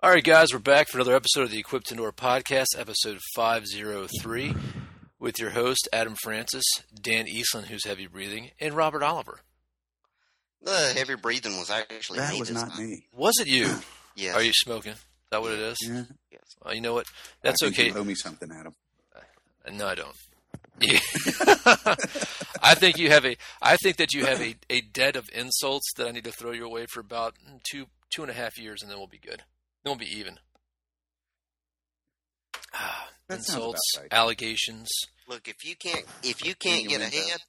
All right, guys, we're back for another episode of the Equip 2 Endure Podcast, episode 503, with your host, Adam Francis, Dan Eastland, who's heavy breathing, and Robert Oliver. The heavy breathing was actually That me was this not time. me. Was it you? Yes. Are you smoking? Is that what it is? Yeah. Yes. Well, you know what? That's I think okay. You owe me something, Adam. Uh, no, I don't. Yeah. I think you have a. I think that you have a, a debt of insults that I need to throw your way for about mm, two two and a half years, and then we'll be good. Then we'll be even. Ah, insults, right. allegations. Look, if you can't if you can't get ahead,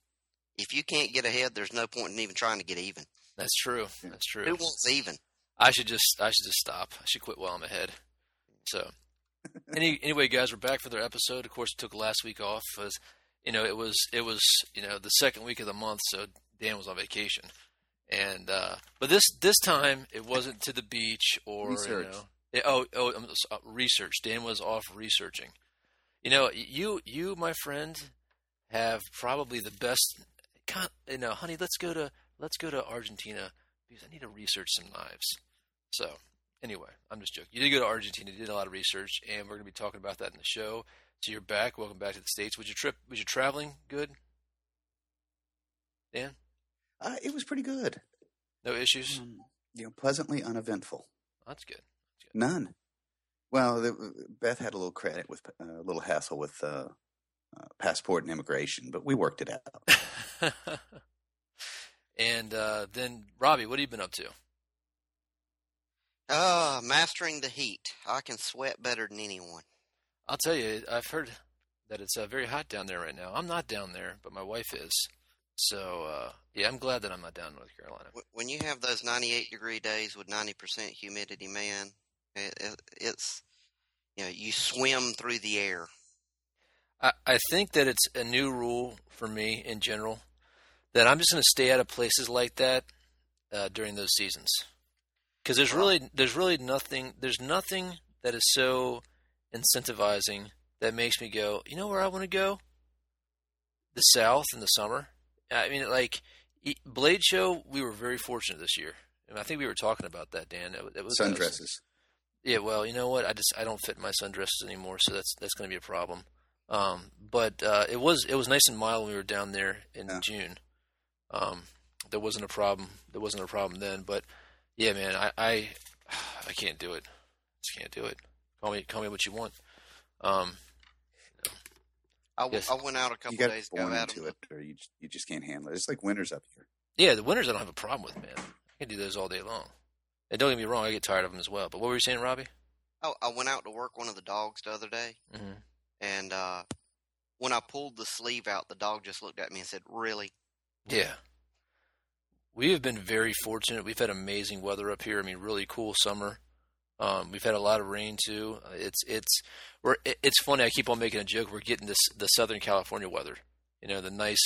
if you can't get ahead, there's no point in even trying to get even. That's true. That's true. Who wants even? I should just I should just stop. I should quit while I'm ahead. So any, anyway, guys, we're back for their episode. Of course, we took last week off as you know it was it was you know the second week of the month, so Dan was on vacation. And uh, but this this time it wasn't to the beach or Research. you know yeah, oh oh um, uh, research. Dan was off researching. You know you you my friend have probably the best. con- You know, honey, let's go to let's go to Argentina because I need to research some knives. So, anyway, I'm just joking. You did go to Argentina, you did a lot of research, and we're going to be talking about that in the show. So you're back. Welcome back to the states. Was your trip? Was your traveling good? Dan, Uh, it was pretty good. no issues. Um, you know, pleasantly uneventful. That's good. None. Well, the, Beth had a little credit with uh, a little hassle with uh, uh, passport and immigration, but we worked it out. and uh, then Robbie, what have you been up to? Ah, mastering the heat. I can sweat better than anyone. I'll tell you, I've heard that it's uh, very hot down there right now. I'm not down there, but my wife is. So uh, yeah, I'm glad that I'm not down in North Carolina. When you have those 98 degree days with 90% humidity, man, it, it, it's you know you swim through the air. I, I think that it's a new rule for me in general that I'm just going to stay out of places like that uh, during those seasons because there's really there's really nothing there's nothing that is so incentivizing that makes me go you know where I want to go the South in the summer I mean like Blade Show we were very fortunate this year and I think we were talking about that Dan it, it was Sundresses. yeah, well, you know what? I just I don't fit my sundresses anymore, so that's that's going to be a problem. Um, but uh, it was it was nice and mild when we were down there in Yeah. June. Um, there wasn't a problem. There wasn't a problem then. But yeah, man, I I, I can't do it. Just can't do it. Call me call me what you want. Um, I, w- Yes. I went out a couple You got days ago, born Adam. into it, or you just, you just can't handle it. It's like winters up here. yeah, the winters I don't have a problem with, man. I can do those all day long. And don't get me wrong, I get tired of them as well. But what were you saying, Robbie? I, I went out to work one of the dogs the other day, hmm and uh, when I pulled the sleeve out, the dog just looked at me and said, "Really?" Yeah. We have been very fortunate. We've had amazing weather up here. I mean, really cool summer. Um, we've had a lot of rain too. Uh, It's it's we're it's funny. I keep on making a joke. We're getting this the Southern California weather. You know, the nice,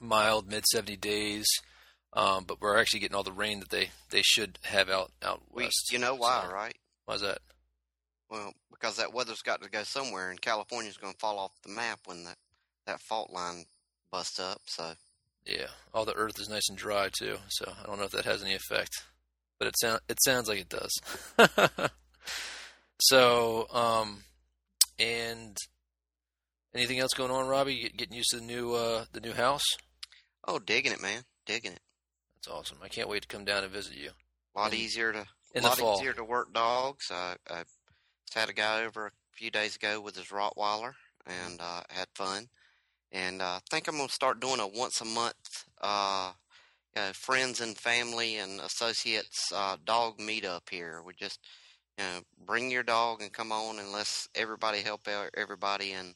mild mid seventy days. Um, but we're actually getting all the rain that they, they should have out out We, west. you know why, So, right? Why's that? Well, because that weather's got to go somewhere, and California's going to fall off the map when that that fault line busts up. So Yeah, all the earth is nice and dry too, so I don't know if that has any effect, but it sound it sounds like it does. so, um, and anything else going on, Robbie? Getting used to the new uh the new house? Oh, digging it, man, digging it. That's awesome. I can't wait to come down and visit you A lot easier to a lot easier to work dogs. I, I had a guy over a few days ago with his Rottweiler, and uh, had fun. And uh, I think I'm gonna start doing a once a month, uh, you friends and family and associates uh, dog meetup here. We just, you know, bring your dog and come on, and let's everybody help out everybody, and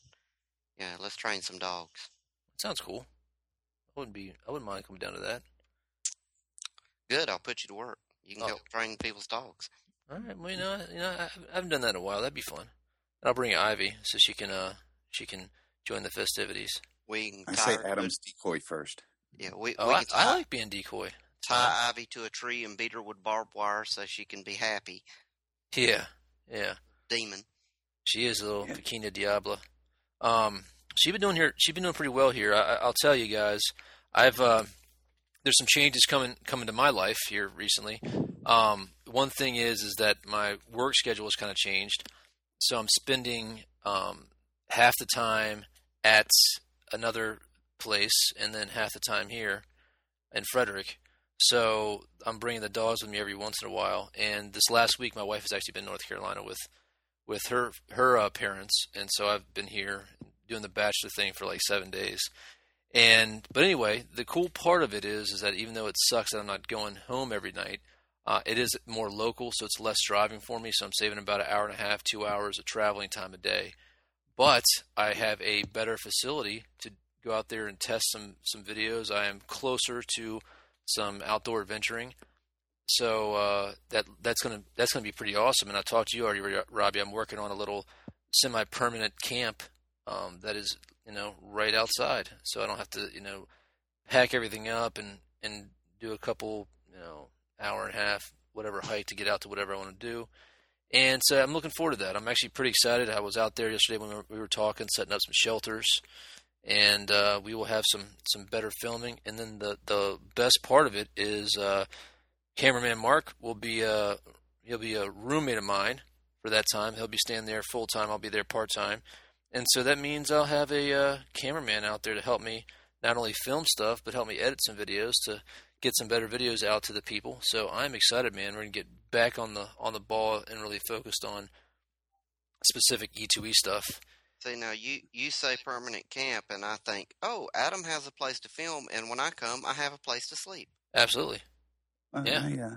yeah, let's train some dogs. Sounds cool. I wouldn't be I wouldn't mind coming down to that. Good, I'll put you to work. You can Oh. help train people's dogs. All right, well, you know, you know, I I haven't done that in a while. That'd be fun. And I'll bring Ivy so she can uh she can join the festivities. We can I say Adam's decoy first. Yeah, we, Oh, we I, tie, I like being decoy. tie Ivy to a tree and beat her with barbed wire so she can be happy. Yeah, yeah. Demon. She is a little Yeah. Pequena Diabla. Um, she's been doing here. She's been doing pretty well here. I, I- I'll tell you guys. I've uh, there's some changes coming coming to my life here recently. Um, one thing is is that my work schedule has kind of changed, so I'm spending um, half the time at another place and then half the time here in Frederick. So I'm bringing the dogs with me every once in a while. And this last week, my wife has actually been in North Carolina with with her her uh, parents, and so I've been here doing the bachelor thing for like seven days. And but anyway, the cool part of it is is that even though it sucks that I'm not going home every night, uh, it is more local, so it's less driving for me. So I'm saving about an hour and a half, two hours of traveling time a day. But I have a better facility to go out there and test some some videos. I am closer to some outdoor adventuring, so uh, that that's gonna that's gonna be pretty awesome. And I talked to you already, Robbie. I'm working on a little semi-permanent camp um, that is you know right outside, so I don't have to you know pack everything up and and do a couple you know hour and a half whatever hike to get out to whatever I want to do. And so I'm looking forward to that. I'm actually pretty excited. I was out there yesterday when we were, we were talking, setting up some shelters, and uh, we will have some some better filming. And then the the best part of it is uh, cameraman Mark will be uh, he'll be a roommate of mine for that time. He'll be staying there full time. I'll be there part time, and so that means I'll have a uh, cameraman out there to help me not only film stuff but help me edit some videos to get some better videos out to the people. So I'm excited, man. We're gonna get back on the on the ball and really focused on specific E2E stuff. See now, you you say permanent camp, and I think, oh, Adam has a place to film, and when I come, I have a place to sleep. Absolutely. Uh, Yeah.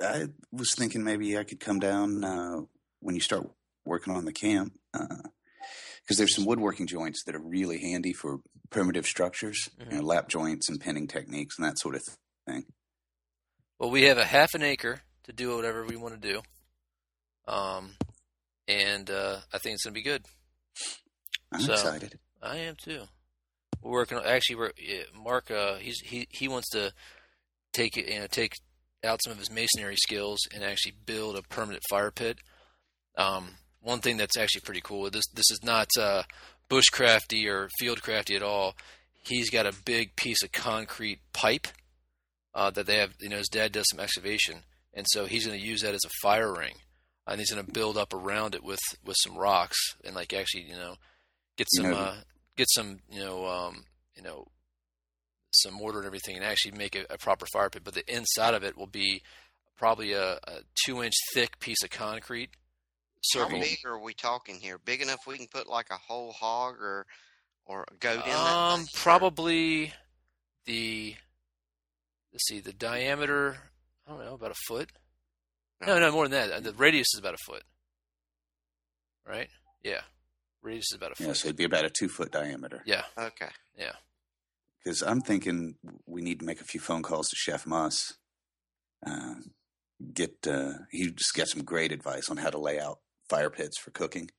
I, uh, I was thinking maybe I could come down uh, when you start working on the camp because there's some woodworking joints that are really handy for primitive structures, you know, lap joints and pinning techniques and that sort of thing. Well, we have a half an acre to do whatever we want to do, um, and uh, I think it's gonna be good. I'm So- excited. I am too. We're working. on Actually, we're Mark. Uh, he's he he wants to take it, you know, take out some of his masonry skills and actually build a permanent fire pit. Um, one thing that's actually pretty cool. This this is not uh, bushcrafty or fieldcrafty at all. He's got a big piece of concrete pipe uh, that they have. You know, his dad does some excavation, and so he's going to use that as a fire ring, and he's going to build up around it with with some rocks and like actually, you know, get You some know- uh, get some you know um, you know some mortar and everything, and actually make a, a proper fire pit. But the inside of it will be probably a, a two inch thick piece of concrete. How big are we talking here? Big enough we can put like a whole hog or or a goat in Um, thing? probably the let's see, the diameter. I don't know, about a foot. No, no, more than that. The radius is about a foot. Right? Yeah, radius is about a foot. Yeah, so it'd be about a two foot diameter. Yeah, Okay. Yeah. Because I'm thinking we need to make a few phone calls to Chef Moss. Uh, get uh, he just got some great advice on how to lay out fire pits for cooking.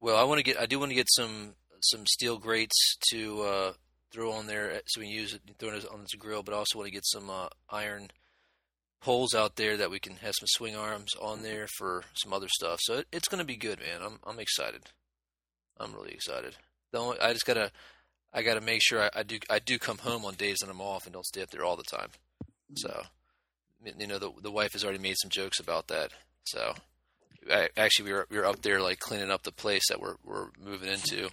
Well, I want to get. I do want to get some some steel grates to uh, throw on there so we can use it throw it on the grill. But I also want to get some uh, iron poles out there that we can have some swing arms on there for some other stuff. So it, it's going to be good, man. I'm I'm excited. I'm really excited. The only, I just gotta I gotta make sure I, I do I do come home on days that I'm off and don't stay up there all the time. So you know the the wife has already made some jokes about that. So I, actually we were we were up there like cleaning up the place that we're we're moving into,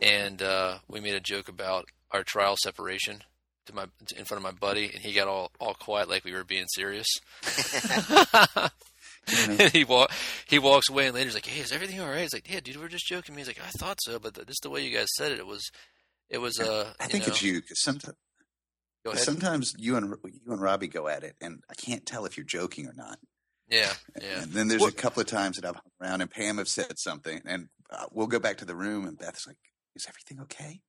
and uh, we made a joke about our trial separation to my in front of my buddy, and he got all all quiet like we were being serious. and he walk he walks away, and later he's like, "Hey, is everything all right?" He's like, "Yeah, dude, we we're just joking." He's like, "I thought so, but the, just the way you guys said it, it was it was uh." I think know, it's you because sometimes, Go ahead. sometimes you and you and Robbie go at it, and I can't tell if you're joking or not. Yeah, yeah. And then there's Well- a couple of times that I've hung around and Pam have said something, and uh, we'll go back to the room, and Beth's like, "Is everything okay?"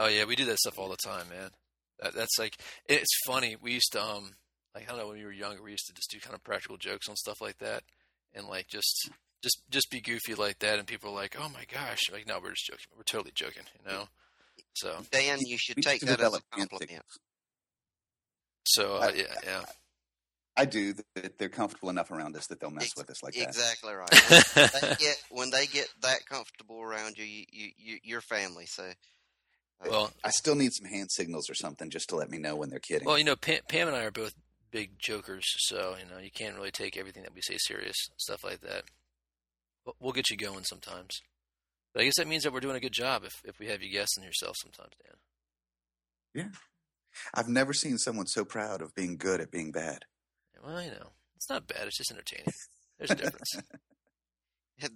Oh yeah, we do that stuff all the time, man. That, that's like it's funny. We used to um like I don't know when we were younger, we used to just do kind of practical jokes on stuff like that, and like just just just be goofy like that, and people are like, "Oh my gosh!" Like, no, we're just joking. We're totally joking, you know. So Dan, you should take that as a compliment. so uh, I- yeah, yeah. I do. That they're comfortable enough around us that they'll mess with us like that. Exactly right. When they get when they get that comfortable around you, you, you, you your family. So well, I still need some hand signals or something just to let me know when they're kidding. well, you know, Pam, Pam and I are both big jokers, so you know you can't really take everything that we say serious, stuff like that. But we'll get you going sometimes. But I guess that means that we're doing a good job if if we have you guessing yourself sometimes, Dan. Yeah. I've never seen someone so proud of being good at being bad. Well, you know, it's not bad. It's just entertaining. There's a difference.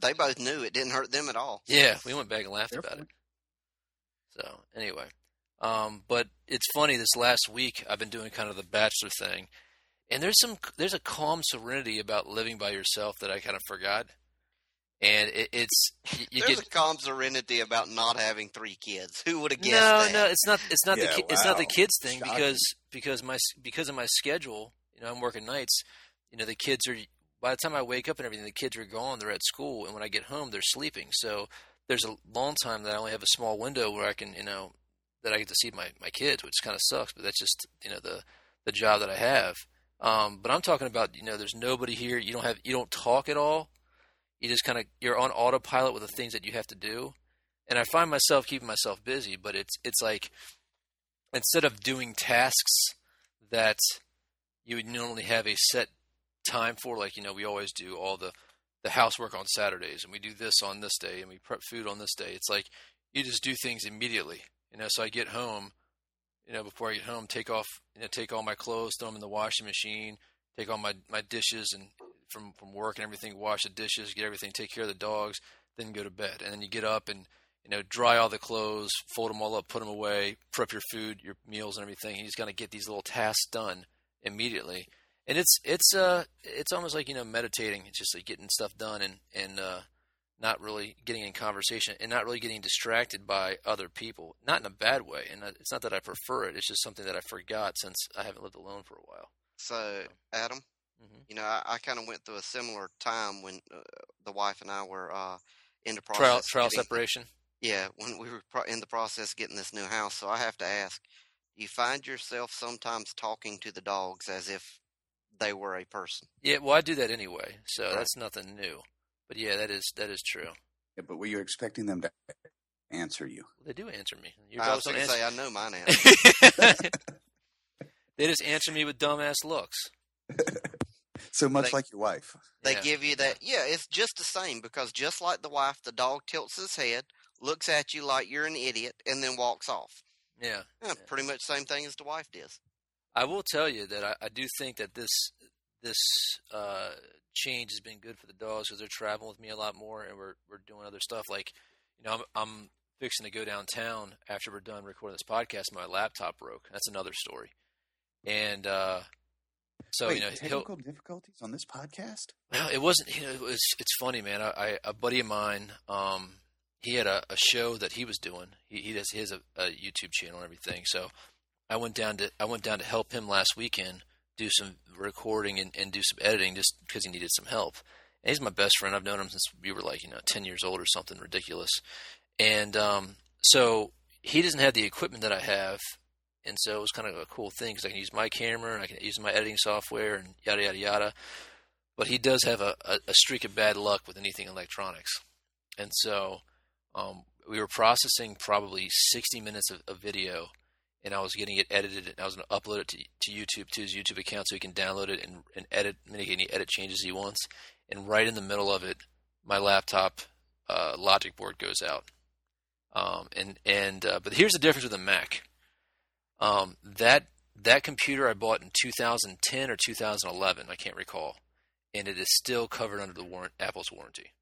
They both knew it didn't hurt them at all. yeah, we went back and laughed Fair about it. Point. So anyway, um, but it's funny. This last week, I've been doing kind of the bachelor thing, and there's some there's a calm serenity about living by yourself that I kind of forgot. And it, it's you, you There's get a calm serenity about not having three kids. Who would have guessed no, that? no, it's not. It's not the Yeah, ki- it's not the kids thing Shocking. because because my because of my schedule. You know, I'm working nights. You know, the kids are by the time I wake up and everything, the kids are gone. They're at school, and when I get home, they're sleeping. So there's a long time that I only have a small window where I can you know that I get to see my my kids, which kind of sucks. But that's just you know the the job that I have. Um, but I'm talking about you know, there's nobody here. You don't have you don't talk at all. You just kind of you're on autopilot with the things that you have to do and I find myself keeping myself busy, but it's it's like instead of doing tasks that you would normally have a set time for, like you know we always do all the the housework on Saturdays, and we do this on this day, and we prep food on this day. It's like you just do things immediately, you know. So I get home, you know, before I get home, take off, you know, take all my clothes, throw them in the washing machine, take all my my dishes and from from work and everything, wash the dishes, get everything, take care of the dogs, then go to bed, and then you get up and you know, dry all the clothes, fold them all up, put them away, prep your food, your meals, and everything. And he's going to get these little tasks done immediately. And it's it's uh it's almost like you know meditating. It's just like getting stuff done and and uh, not really getting in conversation and not really getting distracted by other people. Not in a bad way. And it's not that I prefer it. It's just something that I forgot since I haven't lived alone for a while. So, Adam, Mhm. you know, I, I kind of went through a similar time when uh, the wife and I were uh, in the process. Trial trial getting- separation. Yeah, when we were pro- in the process of getting this new house. So I have to ask, you find yourself sometimes talking to the dogs as if they were a person? Yeah, well, I do that anyway, so Right. that's nothing new. But yeah, that is that is true. Yeah, but were you expecting them to answer you? They do answer me. Your I was going to say, I know mine answer. they just answer me with dumbass looks. So much They- like your wife. They Yeah. give you that. Yeah, it's just the same because just like the wife, the dog tilts his head, looks at you like you're an idiot, and then walks off. Yeah. Yeah, pretty much the same thing as the wife does. I will tell you that I, I do think that this this uh, change has been good for the dogs because they're traveling with me a lot more, and we're we're doing other stuff. Like, you know, I'm I'm fixing to go downtown after we're done recording this podcast. My laptop broke. That's another story. And uh, so Wait, you know, technical difficulties on this podcast? Well, it wasn't. You know, it was. It's funny, man. I, I a buddy of mine. Um, he had a, a show that he was doing. He, he does. He has a, a YouTube channel and everything. So I went down to I went down to help him last weekend do some recording and, and do some editing just because he needed some help. And he's my best friend. I've known him since we were like you know ten years old or something ridiculous. And um, so he doesn't have the equipment that I have. And so it was kind of a cool thing because I can use my camera and I can use my editing software and yada yada yada but he does have a, a, a streak of bad luck with anything electronics. And so um, we were processing probably 60 minutes of, of video, and I was getting it edited, and I was going to upload it to, to YouTube, to his YouTube account, so he can download it and, and edit, make any edit changes he wants. And right in the middle of it, my laptop uh, logic board goes out. Um, and and uh, but here's the difference with a Mac. Um, that that computer I bought in 2010 or 2011, I can't recall and it is still covered under the warrant Apple's warranty.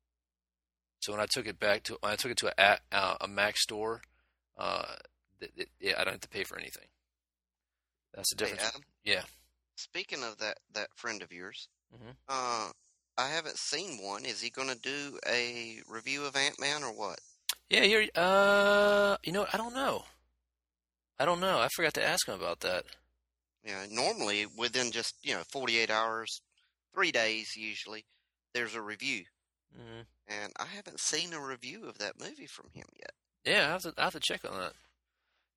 So when I took it back to I took it to a a, a Mac store, uh, it, it, yeah, I don't have to pay for anything. That's the Hey, difference. Adam, yeah. speaking of that that friend of yours, Mhm. uh, I haven't seen one. Is he going to do a review of Ant Man or what? Yeah, you're. Uh, you know, I don't know. I don't know. I forgot to ask him about that. Yeah, normally within just you know 48 hours, three days usually, there's a review, hmm and I haven't seen a review of that movie from him yet. Yeah, I have to. I have to check on that.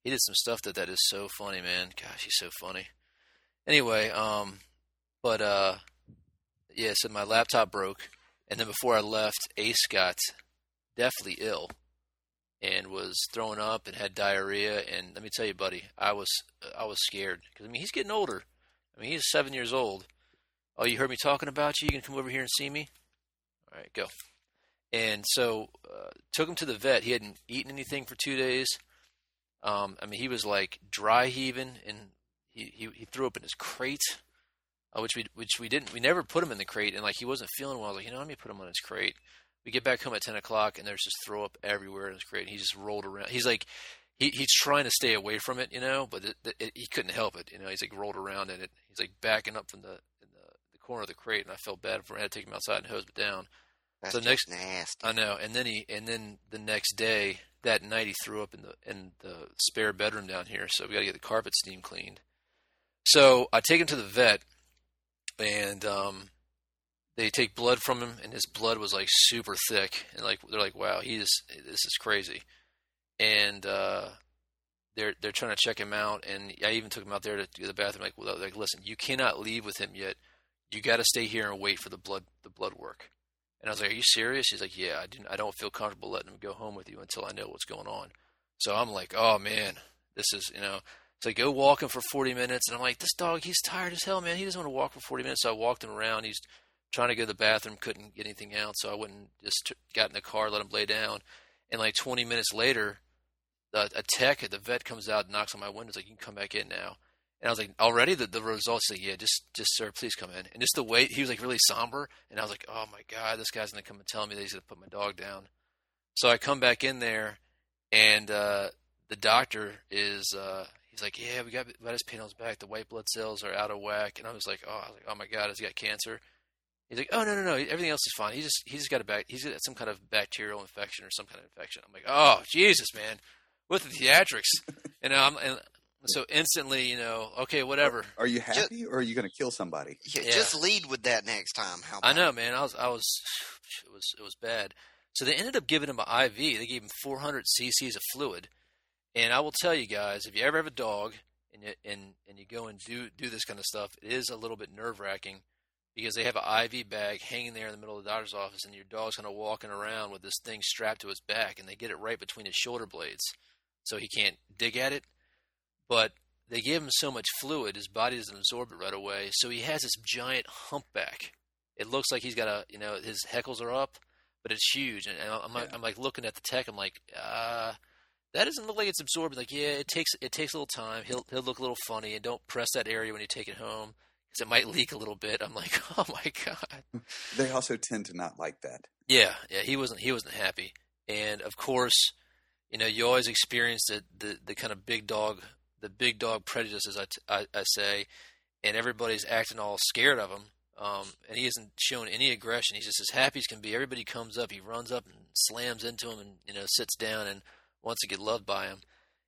He did some stuff that that is so funny, man. Gosh, he's so funny. Anyway, um, but uh, yeah. So my laptop broke, and then before I left, Ace got deathly ill, and was throwing up and had diarrhea. And let me tell you, buddy, I was I was scared because I mean he's getting older. I mean, he's seven years old. Oh, you heard me talking about you? You can come over here and see me? All right, go. And so uh, took him to the vet. He hadn't eaten anything for two days. Um, I mean, he was like dry heaving, and he, he, he threw up in his crate, uh, which we which we didn't we never put him in the crate, and like he wasn't feeling well. I was like, you know, let me put him on his crate. We get back home at ten o'clock, and there's just throw up everywhere in his crate. And he just rolled around. He's like, he he's trying to stay away from it, you know, but it, it, he couldn't help it. You know, he's like rolled around in it. He's like backing up from the in the, the corner of the crate, and I felt bad for him. I had to take him outside and hose it down. That's so next- nasty. I know, and then he and then the next day that night he threw up in the in the spare bedroom down here, so we got to get the carpet steam cleaned. So I take him to the vet, and um, they take blood from him, and his blood was like super thick, and like they're like, "Wow, he's this is crazy," and uh, they're they're trying to check him out, and I even took him out there to, to the bathroom. Like, well, like, listen, you cannot leave with him yet. You got to stay here and wait for the blood the blood work. And I was like, "Are you serious?" He's like, "Yeah, I didn't. I don't feel comfortable letting him go home with you until I know what's going on." So I'm like, "Oh man, this is you know." So I go walk him for 40 minutes, and I'm like, "This dog, he's tired as hell, man. He doesn't want to walk for 40 minutes." So I walked him around. He's trying to go to the bathroom, couldn't get anything out, so I went and just t- got in the car, let him lay down, and like 20 minutes later, a, a tech at the vet comes out, knocks on my window, is like, "You can come back in now." And I was like, already the, the results like, yeah, just just sir, please come in. And just the way he was like really somber, and I was like, oh my god, this guy's gonna come and tell me that he's gonna put my dog down. So I come back in there, and uh, the doctor is uh, he's like, yeah, we got his back. The white blood cells are out of whack. And I was like, oh, I was like, oh my god, has he got cancer? He's like, oh no no no, everything else is fine. He just he's just got a back, he's got some kind of bacterial infection or some kind of infection. I'm like, oh Jesus man, with the theatrics, and I'm and so instantly, you know, okay, whatever. Are you happy or are you going to kill somebody? Yeah, Yeah. Just lead with that next time. How I know, man. I was, I was, it was, it was bad. So they ended up giving him an IV. They gave him 400 cc's of fluid. And I will tell you guys, if you ever have a dog and you, and and you go and do do this kind of stuff, it is a little bit nerve wracking because they have an IV bag hanging there in the middle of the doctor's office, and your dog's kind of walking around with this thing strapped to his back, and they get it right between his shoulder blades, so he can't dig at it. But they gave him so much fluid, his body doesn't absorb it right away, so he has this giant humpback. It looks like he's got a, you know, his heckles are up, but it's huge. And I'm, like, Yeah. I'm like looking at the tech. I'm like, uh, that doesn't look like it's absorbed. Like, yeah, it takes it takes a little time. He'll he'll look a little funny, and don't press that area when you take it home because it might leak a little bit. I'm like, oh my god. They also tend to not like that. Yeah, yeah, he wasn't he wasn't happy, and of course, you know, you always experience the the, the kind of big dog the big dog prejudice, as I, t- I, I say, and everybody's acting all scared of him. Um, and he hasn't shown any aggression. He's just as happy as can be. Everybody comes up, he runs up and slams into him, and you know sits down and wants to get loved by him.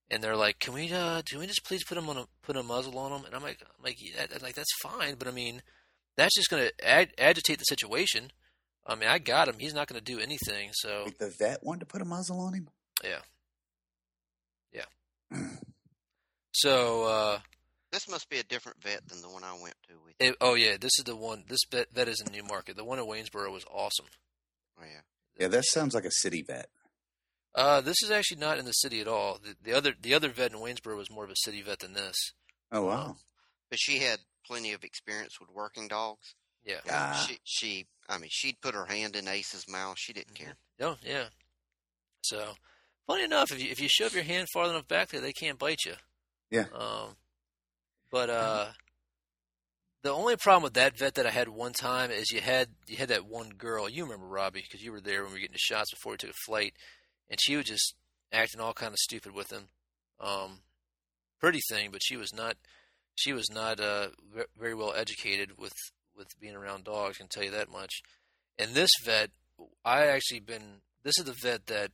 And they're like, "Can we, uh, can we just please put him on a put a muzzle on him?" And I'm like, "I'm like, yeah, like that's fine, but I mean, that's just going to ag- agitate the situation. I mean, I got him. He's not going to do anything. So Wait, the vet wanted to put a muzzle on him? yeah, yeah. So uh, This must be a different vet than the one I went to with. it, oh yeah, this is the one. This vet, vet is in Newmarket. The one in Waynesboro was awesome. Oh, yeah. Yeah, that sounds like a city vet. Uh, this is actually not in the city at all. The, the other the other vet in Waynesboro was more of a city vet than this. Oh, wow. But she had plenty of experience with working dogs. Yeah. And Ah. She, she, I mean, she'd put her hand in Ace's mouth. She didn't care. Oh yeah. So funny enough, if you if you shove your hand far enough back there, they can't bite you. Yeah. Um, but uh, the only problem with that vet that I had one time is you had you had that one girl. You remember Robbie because you were there when we were getting the shots before we took a flight, and she was just acting all kind of stupid with him. Um, pretty thing, but she was not. She was not uh, very well educated with with being around dogs. I can tell you that much. And this vet, I actually been. This is the vet that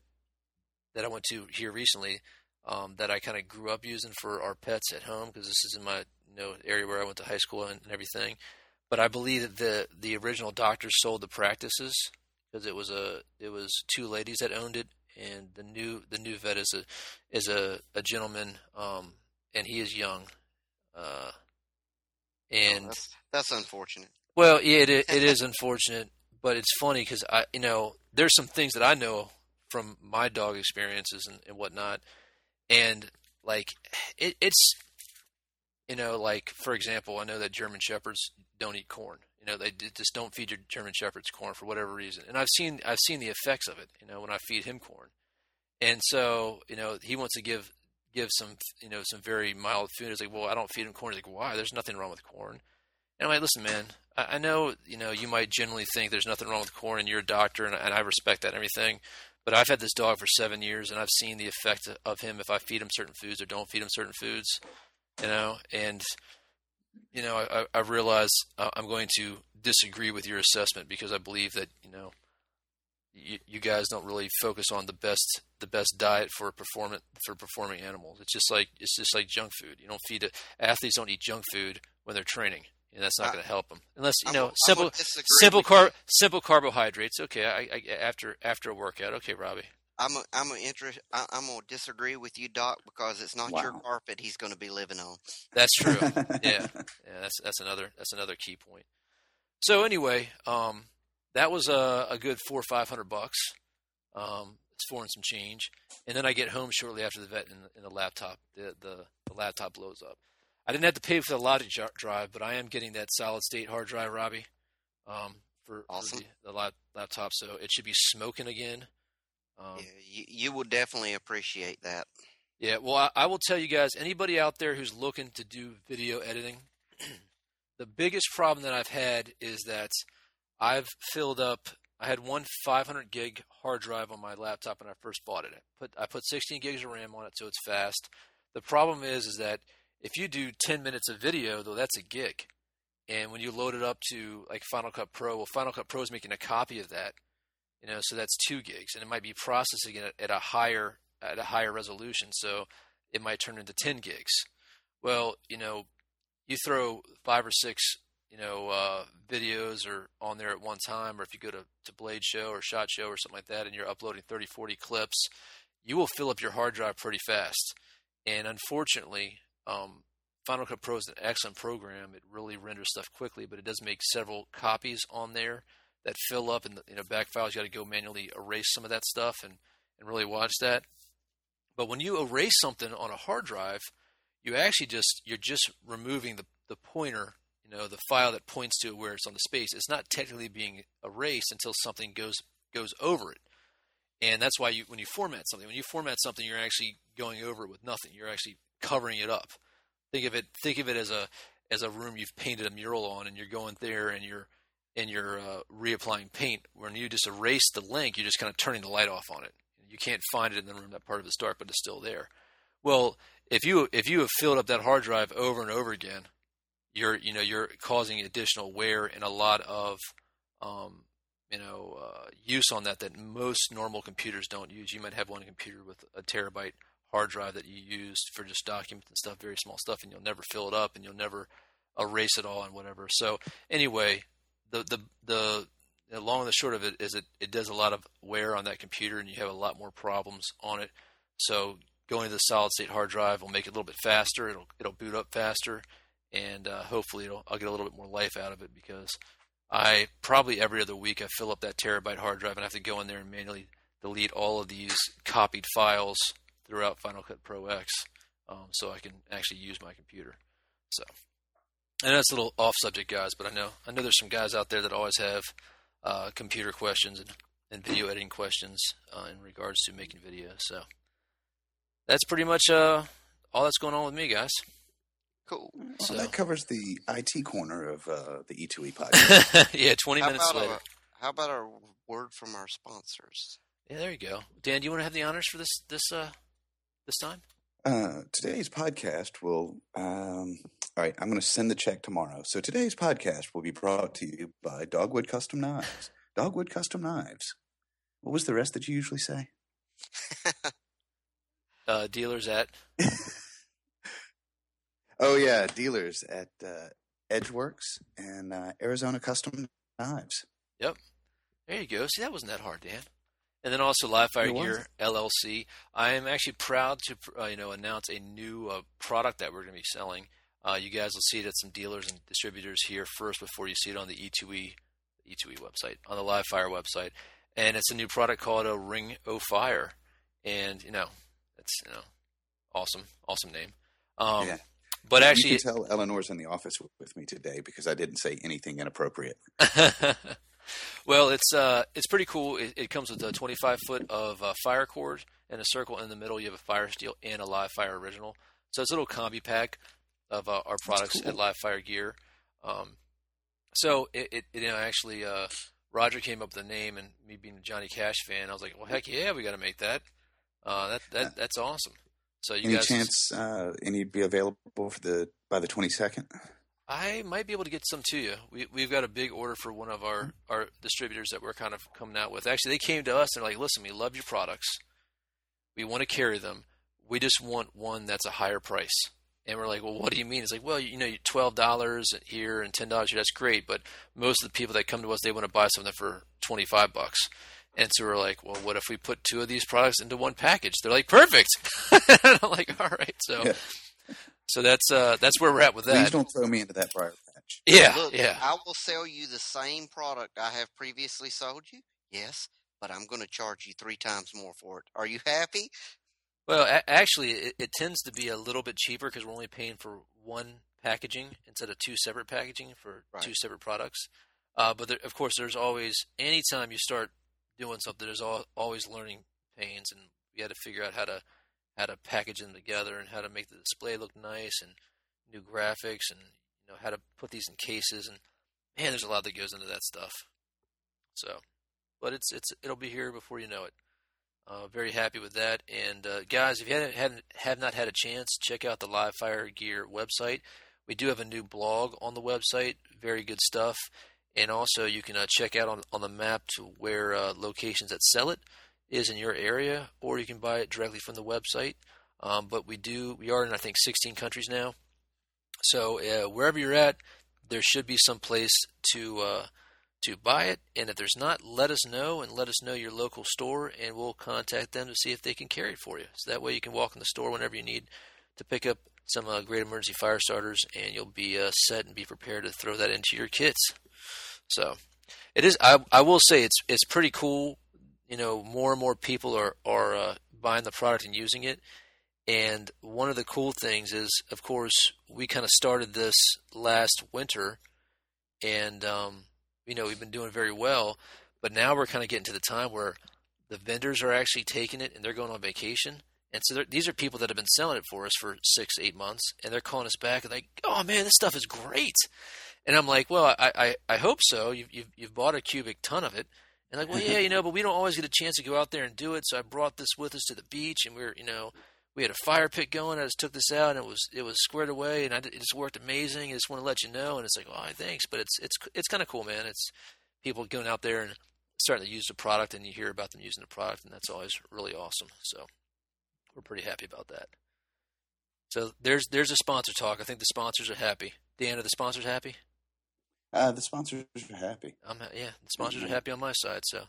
that I went to here recently. Um, that I kind of grew up using for our pets at home because this is in my you know area where I went to high school and, and everything. But I believe that the the original doctors sold the practices because it was a it was two ladies that owned it, and the new the new vet is a is a, a gentleman, um, and he is young, uh, and Oh, that's, that's unfortunate. well, yeah, it, it is unfortunate, but it's funny because I, you know, there's some things that I know from my dog experiences and, and whatnot, and like it, it's you know, like for example, I know that German shepherds don't eat corn. You know, they just don't feed your German shepherds corn for whatever reason. And I've seen I've seen the effects of it. You know, when I feed him corn, and so you know he wants to give give some you know some very mild food. He's like, well, I don't feed him corn. He's like, why? There's nothing wrong with corn. And I'm like, listen, man, I, I know you know you might generally think there's nothing wrong with corn, and you're a doctor, and, and I respect that and everything. But I've had this dog for seven years, and I've seen the effect of him if I feed him certain foods or don't feed him certain foods. You know, and you know, I, I realize uh, I'm going to disagree with your assessment because I believe that you know, you, you guys don't really focus on the best the best diet for performant for performing animals. It's just like it's just like junk food. You don't feed it. Athletes don't eat junk food when they're training, and that's not I- going to help them unless you I'm know gonna- simple simple car simple carbohydrates. Okay, I, I, after after a workout. Okay, Robbie. I'm a, I'm a interest. I, I'm gonna disagree with you, Doc, because it's not your carpet he's gonna be living on. That's true. yeah, yeah, that's that's another that's another key point. So anyway, um, that was a, a good four or five hundred bucks. Um, it's four and some change, and then I get home shortly after the vet, and, and the laptop the, the the laptop blows up. I didn't have to pay for the logic drive, but I am getting that solid state hard drive, Robbie, um, for, Awesome. for the, the laptop. So it should be smoking again. Um, yeah, you, you will definitely appreciate that. yeah, well, I, I will tell you guys, anybody out there who's looking to do video editing, the biggest problem that I've had is that I've filled up. I had one 500 gig hard drive on my laptop when I first bought it. I put I put 16 gigs of RAM on it, so it's fast. The problem is, is that if you do 10 minutes of video, though, that's a gig, and when you load it up to like Final Cut Pro, well, Final Cut Pro is making a copy of that, you know, so that's two gigs, and it might be processing it at a higher at a higher resolution, so it might turn into 10 gigs. Well, you know, you throw five or six, you know, uh, videos or on there at one time, or if you go to, to Blade Show or Shot Show or something like that, and you're uploading 30, 40 clips, you will fill up your hard drive pretty fast. And unfortunately, um, Final Cut Pro is an excellent program. It really renders stuff quickly, but it does make several copies on there that fill up the you know back files. You got to go manually erase some of that stuff and and really watch that. But when you erase something on a hard drive, you actually just you're just removing the the pointer, you know, the file that points to where it's on the space. It's not technically being erased until something goes goes over it. And that's why you when you format something, when you format something, you're actually going over it with nothing. You're actually covering it up. Think of it think of it as a as a room you've painted a mural on and you're going there and you're and you're uh, reapplying paint. When you just erase the link, you're just kind of turning the light off on it. You can't find it in the room that part of it's dark, but it's still there. Well, if you if you have filled up that hard drive over and over again, you're you know you're causing additional wear and a lot of um, you know uh, use on that that most normal computers don't use. You might have one computer with a terabyte hard drive that you use for just documents and stuff, very small stuff, and you'll never fill it up and you'll never erase it all and whatever. So anyway, the the the the long and the short of it is it, it does a lot of wear on that computer and you have a lot more problems on it. So going to the solid state hard drive will make it a little bit faster. It'll it'll boot up faster, and uh, hopefully I'll get a little bit more life out of it because I probably every other week I fill up that terabyte hard drive and I have to go in there and manually delete all of these copied files throughout Final Cut Pro X, um, so I can actually use my computer. So, and that's a little off subject, guys, but I know I know there's some guys out there that always have uh, computer questions and, and video editing questions uh, in regards to making videos. So that's pretty much uh, all that's going on with me, guys. Cool. Well, So- that covers the IT corner of uh, the E2E podcast. yeah, 20 How minutes about, later. a, how about a word from our sponsors? Yeah, there you go. Dan, do you want to have the honors for this this uh this time? Uh, today's podcast will. Um, all right, I'm going to send the check tomorrow. So today's podcast will be brought to you by Dogwood Custom Knives. Dogwood Custom Knives. What was the rest that you usually say? Uh, dealers at Oh yeah, dealers at uh, Edge Works and uh, Arizona Custom Knives. Yep. There you go. See, that wasn't that hard, Dan. And then also Live Fire Gear LLC. I am actually proud to uh, you know announce a new uh, product that we're going to be selling. Uh, you guys will see it at some dealers and distributors here first before you see it on the E E2E E2E website on the Live Fire website. And it's a new product called a Ring O Fire, and you know it's you know awesome, awesome name. Um, Yeah. But you actually, can tell Eleanor's in the office with, with me today because I didn't say anything inappropriate. well, it's uh, it's pretty cool. It, it comes with a 25 foot of uh, fire cord and a circle in the middle. You have a fire steel and a live fire original. So it's a little combi pack of uh, our products cool. at Live Fire Gear. Um, so it, it, it you know actually uh, Roger came up with the name, and me being a Johnny Cash fan, I was like, well, heck yeah, we got to make that. Uh, that that that's awesome. So you Any guys, chance uh, any be available for the by the twenty second? I might be able to get some to you. We we've got a big order for one of our mm-hmm. our distributors that we're kind of coming out with. Actually, they came to us and they're like, "Listen, we love your products. We want to carry them. We just want one that's a higher price." And we're like, "Well, what do you mean?" It's like, "Well, you know, twelve dollars here and ten dollars here. That's great, but most of the people that come to us, they want to buy something for twenty five bucks." And so we're like, "Well, what if we put two of these products into one package?" They're like, "Perfect." and I'm like, "All right." So, Yeah. So that's uh that's where we're at with that. Please don't throw me into that briar patch. Yeah, Look, yeah. I will sell you the same product I have previously sold you. Yes, but I'm going to charge you three times more for it. Are you happy? Well, a- actually, it, it tends to be a little bit cheaper because we're only paying for one packaging instead of two separate packaging for two separate products. Uh, but there, of course, there's always anytime you start doing something, there's al- always learning pains, and we had to figure out how to how to package them together and how to make the display look nice and new graphics and you know how to put these in cases and man, there's a lot that goes into that stuff. So, but it's it's it'll be here before you know it. Uh, very happy with that. And uh, guys, if you haven't, haven't have not had a chance, check out the Live Fire Gear website. We do have a new blog on the website. Very good stuff. And also, you can uh, check out on on the map to where uh, locations that sell it is in your area, or you can buy it directly from the website. Um, but we do we are in I think 16 countries now. So uh, wherever you're at, there should be some place to uh, to buy it. And if there's not, let us know and let us know your local store, and we'll contact them to see if they can carry it for you. So that way you can walk in the store whenever you need to pick up some uh, great emergency fire starters, and you'll be uh, set and be prepared to throw that into your kits. So it is. I I will say it's it's pretty cool. You know, more and more people are are uh, buying the product and using it. And one of the cool things is, of course, we kind of started this last winter, and um, you know we've been doing very well. But now we're kind of getting to the time where the vendors are actually taking it and they're going on vacation. And so these are people that have been selling it for us for six, eight months, and they're calling us back and like, "Oh man, this stuff is great." And I'm like, "Well, I I, I hope so. You've, you've you've bought a cubic ton of it." And like, well, yeah, you know, but we don't always get a chance to go out there and do it. So I brought this with us to the beach, and we are you know, we had a fire pit going. I just took this out, and it was it was squared away, and I it just worked amazing. I just want to let you know. And it's like, oh, thanks, but it's it's it's kind of cool, man. It's people going out there and starting to use the product, and you hear about them using the product, and that's always really awesome. So we're pretty happy about that. So there's there's a sponsor talk. I think the sponsors are happy. Dan, are the sponsors happy? Uh, the sponsors are happy. I'm ha- yeah, the sponsors are happy on my side. So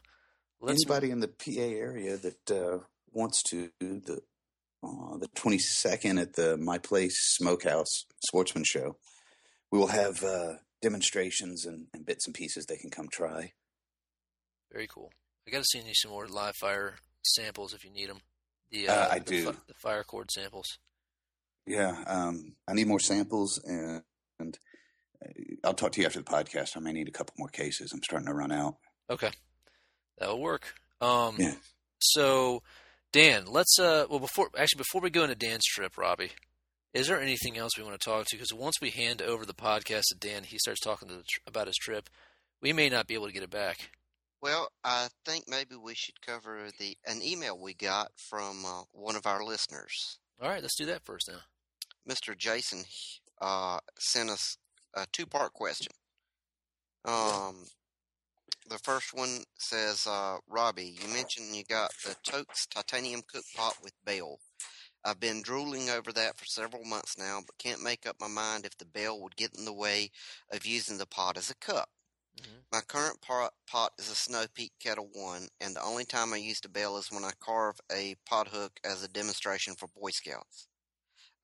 let's Anybody in the PA area that uh, wants to the uh, the twenty second at the My Place Smokehouse Sportsman Show, we will have uh, demonstrations and, and bits and pieces they can come try. Very cool. I got to send you some more live fire samples if you need them. The Uh, I the, do. fi- the fire cord samples. Yeah, um, I need more samples, and, and uh, I'll talk to you after the podcast. I may need a couple more cases. I'm starting to run out. Okay, that'll work. Um, Yeah. So, Dan, let's uh, well before actually before we go into Dan's trip, Robbie, is there anything else we want to talk to? Because once we hand over the podcast to Dan, he starts talking to the tr- about his trip. We may not be able to get it back. Well, I think maybe we should cover the an email we got from uh, one of our listeners. All right, let's do that first now. Mr. Jason uh, sent us a two part question. Um, the first one says, uh, Robbie, you mentioned you got the Toaks titanium cook pot with bell. I've been drooling over that for several months now, but can't make up my mind if the bell would get in the way of using the pot as a cup. Mhm. My current pot, pot is a Snow Peak Kettle 1, and the only time I use the bell is when I carve a pot hook as a demonstration for Boy Scouts.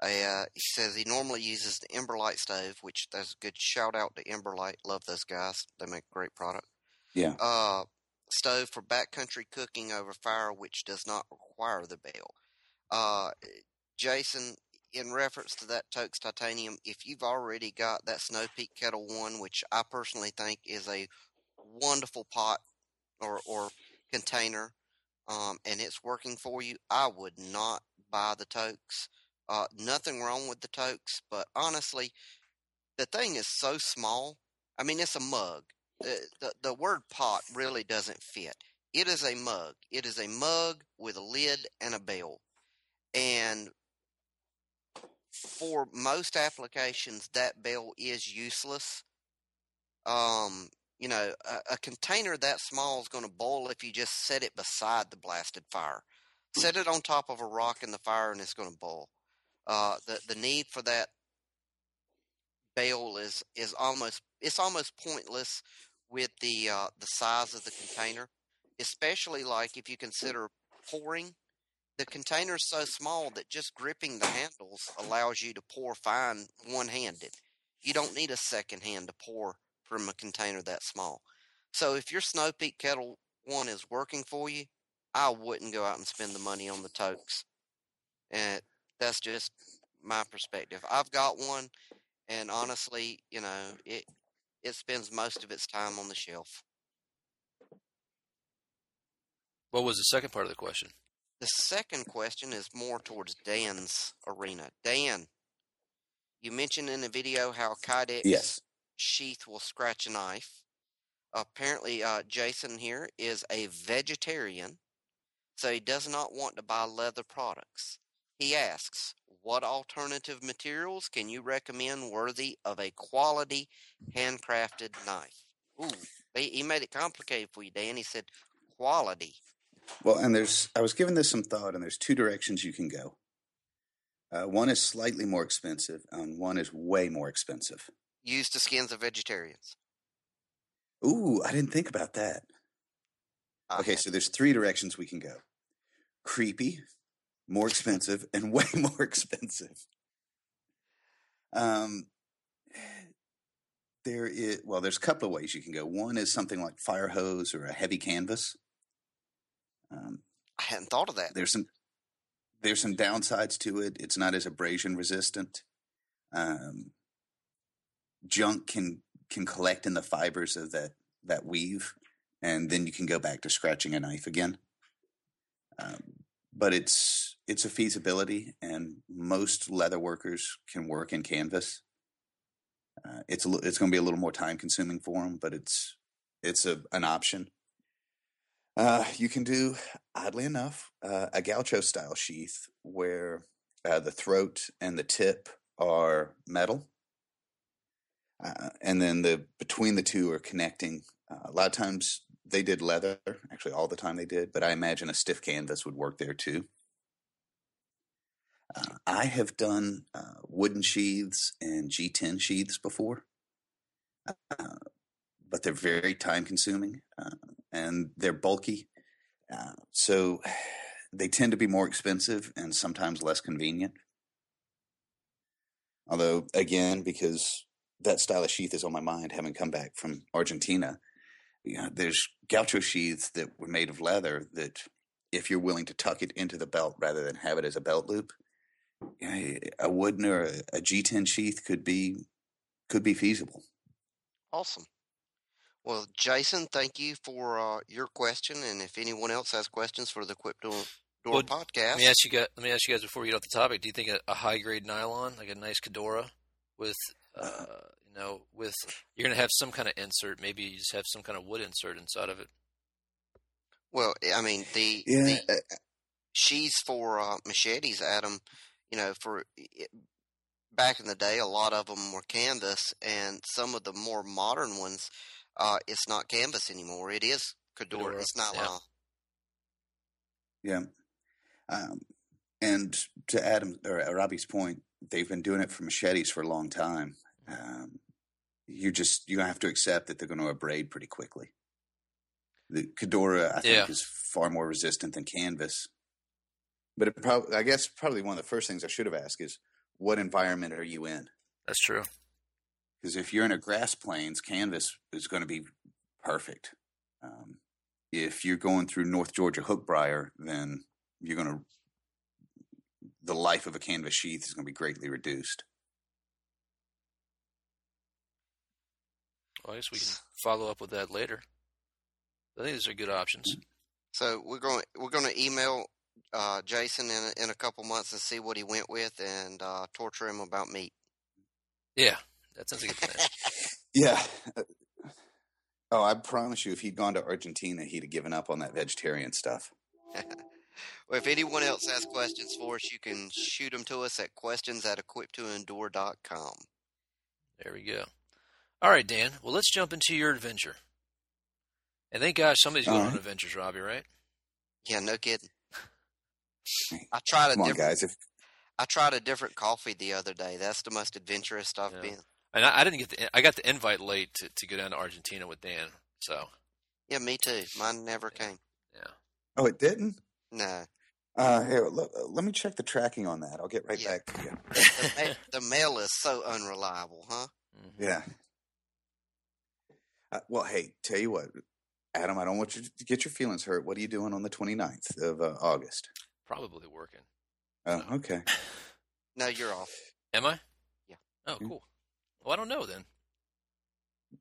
Uh, he says he normally uses the Emberlit stove, which that's a good shout out to Emberlit. Love those guys; they make a great product. Yeah. Uh, stove for backcountry cooking over fire, which does not require the bell. Uh, Jason, in reference to that Toaks Titanium, if you've already got that Snow Peak Kettle One, which I personally think is a wonderful pot or or container, um, and it's working for you, I would not buy the Toaks. Uh, nothing wrong with the Toaks, but honestly, the thing is so small. I mean, it's a mug. The, the, the word pot really doesn't fit. It is a mug. It is a mug with a lid and a bell. And for most applications, that bell is useless. Um, you know, a, a container that small is going to boil if you just set it beside the blasted fire. Set it on top of a rock in the fire, and it's going to boil. Uh, the the need for that bell is is almost it's almost pointless with the uh, the size of the container, especially like if you consider pouring. The container is so small that just gripping the handles allows you to pour fine one handed. You don't need a second hand to pour from a container that small. So if your Snow Peak Kettle One is working for you, I wouldn't go out and spend the money on the Toaks. And that's just my perspective. I've got one, and honestly, you know, it it spends most of its time on the shelf. What was the second part of the question? The second question is more towards Dan's arena. Dan, you mentioned in the video how Kydex Yes. sheath will scratch a knife. Apparently, uh, Jason here is a vegetarian, so he does not want to buy leather products. He asks, What alternative materials can you recommend worthy of a quality handcrafted knife? Ooh, he, made it complicated for you, Dan. He said, Quality. Well, and there's I was giving this some thought, and there's two directions you can go. Uh, one is slightly more expensive, and one is way more expensive. Used to skins of vegetarians. Ooh, I didn't think about that. I Okay, so there's three directions we can go: creepy, more expensive, and way more expensive. Um, there is well, there's a couple of ways you can go. One is something like fire hose or a heavy canvas. Um, I hadn't thought of that. there's some there's some downsides to it. It's not as abrasion resistant. Um, junk can can collect in the fibers of that that weave, and then you can go back to scratching a knife again. Um, but it's it's a feasibility, and most leather workers can work in canvas. Uh, it's a, it's going to be a little more time consuming for them, but it's it's a an option. Uh, you can do, oddly enough, uh, a gaucho style sheath where uh, the throat and the tip are metal, uh, and then the between the two are connecting. Uh, a lot of times they did leather, actually all the time they did, but I imagine a stiff canvas would work there too. Uh, I have done uh, wooden sheaths and G10 sheaths before, uh, but they're very time consuming uh, and they're bulky. Uh, so they tend to be more expensive and sometimes less convenient. Although, again, because that style of sheath is on my mind, having come back from Argentina, you know, there's gaucho sheaths that were made of leather that, if you're willing to tuck it into the belt rather than have it as a belt loop, you know, a wooden or a, a G10 sheath could be could be feasible. Awesome. Well, Jason, thank you for uh, your question. And if anyone else has questions for the Quip Door, Door Well, podcast, Let me ask you guys. Let me ask you guys before we get off the topic. Do you think a, a high grade nylon, like a nice Cordura, with uh, you know, with you're gonna have some kind of insert? Maybe you just have some kind of wood insert inside of it. well, I mean, the, Yeah, the uh, sheaths for uh, machetes, Adam, you know, for back in the day, a lot of them were canvas, and some of the more modern ones, uh, it's not canvas anymore. It is Cordura. Cordura, It's not yeah. nylon. Yeah. Um, and to Adam or uh, Robbie's point, they've been doing it for machetes for a long time. Um, you just you have to accept that they're going to abrade pretty quickly. The Cordura, I think, Yeah. is far more resistant than canvas. But it probably, I guess, probably one of the first things I should have asked is, what environment are you in? That's true. Because if you're in a grass plains, canvas is going to be perfect. Um, if you're going through North Georgia hookbriar, then you're going to the life of a canvas sheath is going to be greatly reduced. Well, I guess we can follow up with that later. I think these are good options. So we're going we're going to email uh, Jason in a, in a couple months and see what he went with and uh, torture him about meat. Yeah, that sounds like a good plan. Yeah. Oh, I promise you, if he'd gone to Argentina, he'd have given up on that vegetarian stuff. Well, if anyone else has questions for us, you can shoot them to us at questions at equiptoendure.com. There we go. All right, Dan. Well, let's jump into your adventure. And thank gosh somebody's going All on right. adventures, Robbie, right? Yeah, no kidding. I tried a Come on, different. guys. If I tried a different coffee the other day. That's the most adventurous I've Yeah. been. And I, I didn't get the I got the invite late to, to go down to Argentina with Dan. So Yeah, me too. Mine never came. yeah. oh, it didn't. No, Uh, here, let, let me check the tracking on that. I'll get right Yeah. back to you. the, ma- the mail is so unreliable, huh? Mhm. Yeah. Uh, well, hey, tell you what, Adam, I don't want you to get your feelings hurt. What are you doing on the 29th of uh, August? Probably working. Oh, okay. No, you're off. Am I? Yeah. Oh, Mm. cool. Well, I don't know then.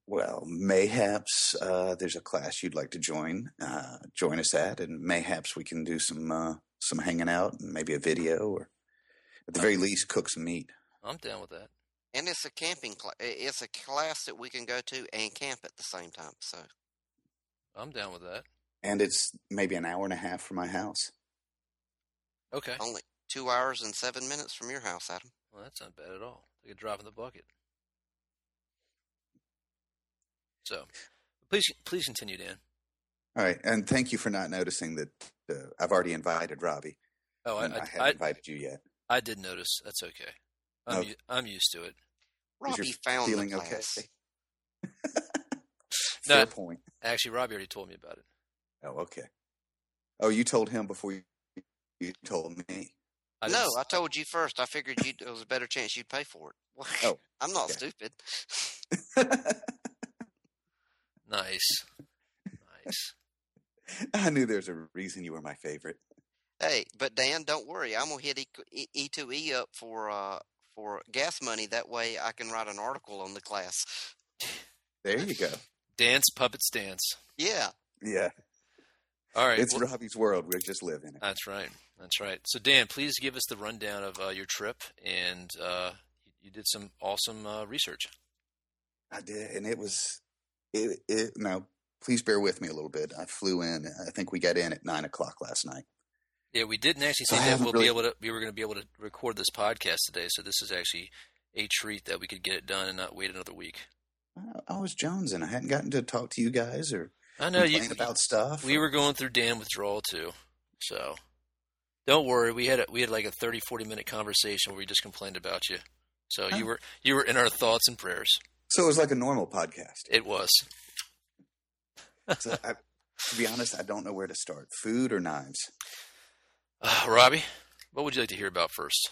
Well, mayhaps uh, there's a class you'd like to join. Uh, join us at, and mayhaps we can do some uh, some hanging out and maybe a video, or at the very least, cook some meat. I'm down with that. And it's a camping class. It's a class that we can go to and camp at the same time. So I'm down with that. And it's maybe an hour and a half from my house. Okay. only two hours and seven minutes from your house, Adam. Well, that's not bad at all. Like a drop in the bucket. So, please, please continue, Dan. All right, and thank you for not noticing that uh, I've already invited Robbie. Oh, I, I, I, haven't I, invited you yet. I did notice. That's okay. I'm, Okay. u- I'm used to it. Is your Robbie found feeling the okay? class. No. Fair point. Actually, Robbie already told me about it. Oh, okay. Oh, you told him before you, you told me. I no, I told you first. I figured you'd, there was a better chance you'd pay for it. Oh, I'm not okay. stupid. nice, nice. I knew there's a reason you were my favorite. Hey, but Dan, don't worry. I'm gonna hit E- E two E up for uh for gas money. That way, I can write an article on the class. There you go. Dance puppets, dance. Yeah. Yeah, All right. it's well- Robbie's world. We just live in it. That's right. That's right. So, Dan, please give us the rundown of uh, your trip, and uh, you, you did some awesome uh, research. I did, and it was it. it now, please bear with me a little bit. I flew in. I think we got in at nine o'clock last night. Yeah, we didn't actually So say that we'll really- be able to. We were going to be able to record this podcast today, so this is actually a treat that we could get it done and not wait another week. I, was jonesing. I hadn't gotten to talk to you guys or I know you. about stuff. We were going through Dan withdrawal too, so don't worry. We had a, we had like a 30, 40 minute conversation where we just complained about you. So you Oh. were you were in our thoughts and prayers. so it was like a normal podcast. It was. So I, to be honest, I don't know where to start. Food or knives? Uh, Robbie, what would you like to hear about first?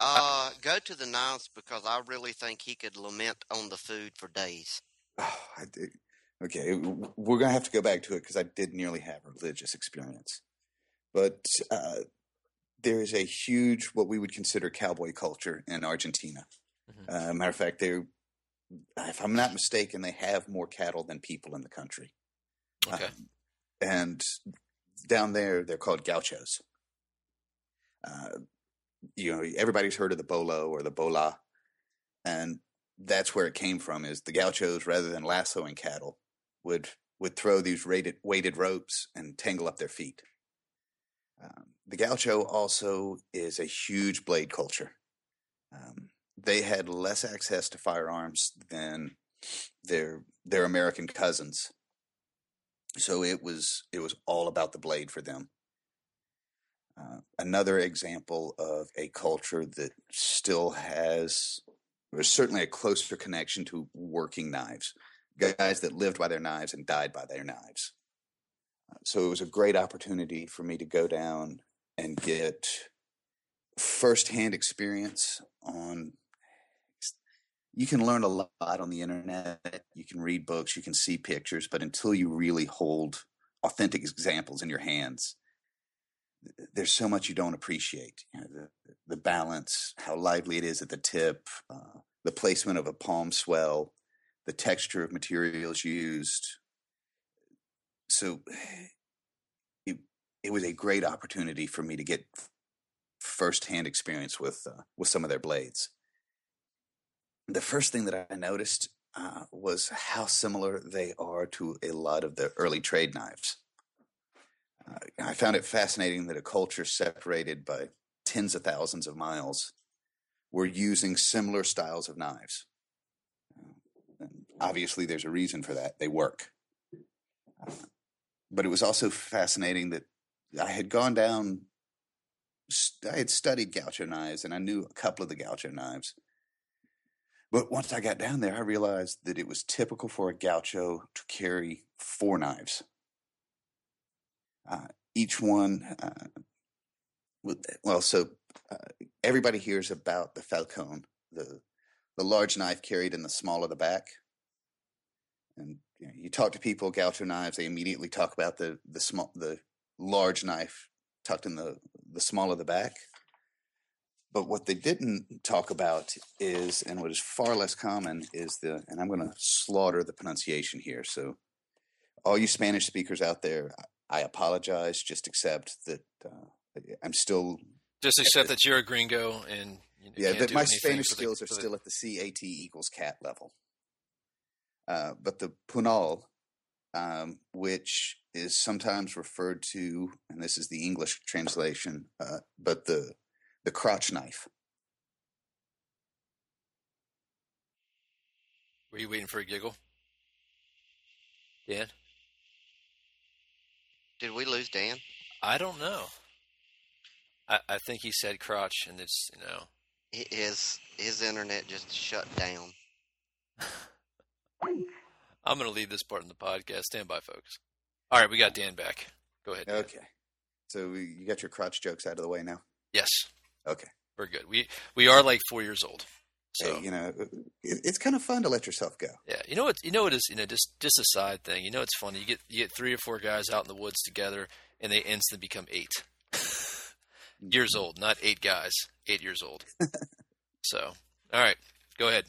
Uh, go to the knives because I really think he could lament on the food for days. Oh, I did. Okay, we're gonna have to go back to it because I did nearly have a religious experience, but uh, there is a huge what we would consider cowboy culture in Argentina. Mhm. Uh, matter of fact, they, if I'm not mistaken, they have more cattle than people in the country. Okay. Um, and down there, they're called gauchos. Uh, you know, everybody's heard of the bolo or the bola, and that's where it came from. Is the gauchos, rather than lassoing cattle, would would throw these weighted weighted ropes and tangle up their feet. Um, the gaucho also is a huge blade culture. Um, they had less access to firearms than their their American cousins, so it was it was all about the blade for them. Uh, another example of a culture that still has there's certainly a closer connection to working knives, guys that lived by their knives and died by their knives. Uh, so it was a great opportunity for me to go down and get firsthand experience on you can learn a lot on the internet you can read books you can see pictures but until you really hold authentic examples in your hands there's so much you don't appreciate. You know, the, the balance, how lively it is at the tip, uh, the placement of a palm swell, the texture of materials used. So it, it was a great opportunity for me to get firsthand experience with uh, with some of their blades. The first thing that I noticed uh, was how similar they are to a lot of the early trade knives. Uh, I found it fascinating that a culture separated by tens of thousands of miles were using similar styles of knives. Uh, and obviously, there's a reason for that. They work. Uh, but it was also fascinating that I had gone down, I had studied gaucho knives and I knew a couple of the gaucho knives. But once I got down there, I realized that it was typical for a gaucho to carry four knives. Uh, each one, uh, well, so uh, everybody hears about the falcon, the the large knife carried in the small of the back. And you, know, you talk to people gaucho knives, they immediately talk about the the small the large knife tucked in the the small of the back. But what they didn't talk about is, and what is far less common, is the, and I'm going to slaughter the pronunciation here. So, all you Spanish speakers out there, I apologize. Just accept that uh, I'm still. Just accept that you're a gringo and you yeah, that my Spanish skills the, are still at the CAT equals cat level. Uh, but the puñal, um, which is sometimes referred to, and this is the English translation, uh, but the the crotch knife. Were you waiting for a giggle? Dan? Did we lose Dan? I don't know. I, I think he said crotch, and it's you know his his internet just shut down. I'm going to leave this part in the podcast. Stand by, folks. All right, we got Dan back. Go ahead. Dan. Okay. So you got your crotch jokes out of the way now. Yes. Okay. We're good. We we are like four years old. So hey, you know, it, it's kind of fun to let yourself go. Yeah, you know what? You know what is you know just just a side thing. You know, it's funny. You get you get three or four guys out in the woods together, and they instantly become eight years old. Not eight guys, eight years old. so, all right, go ahead.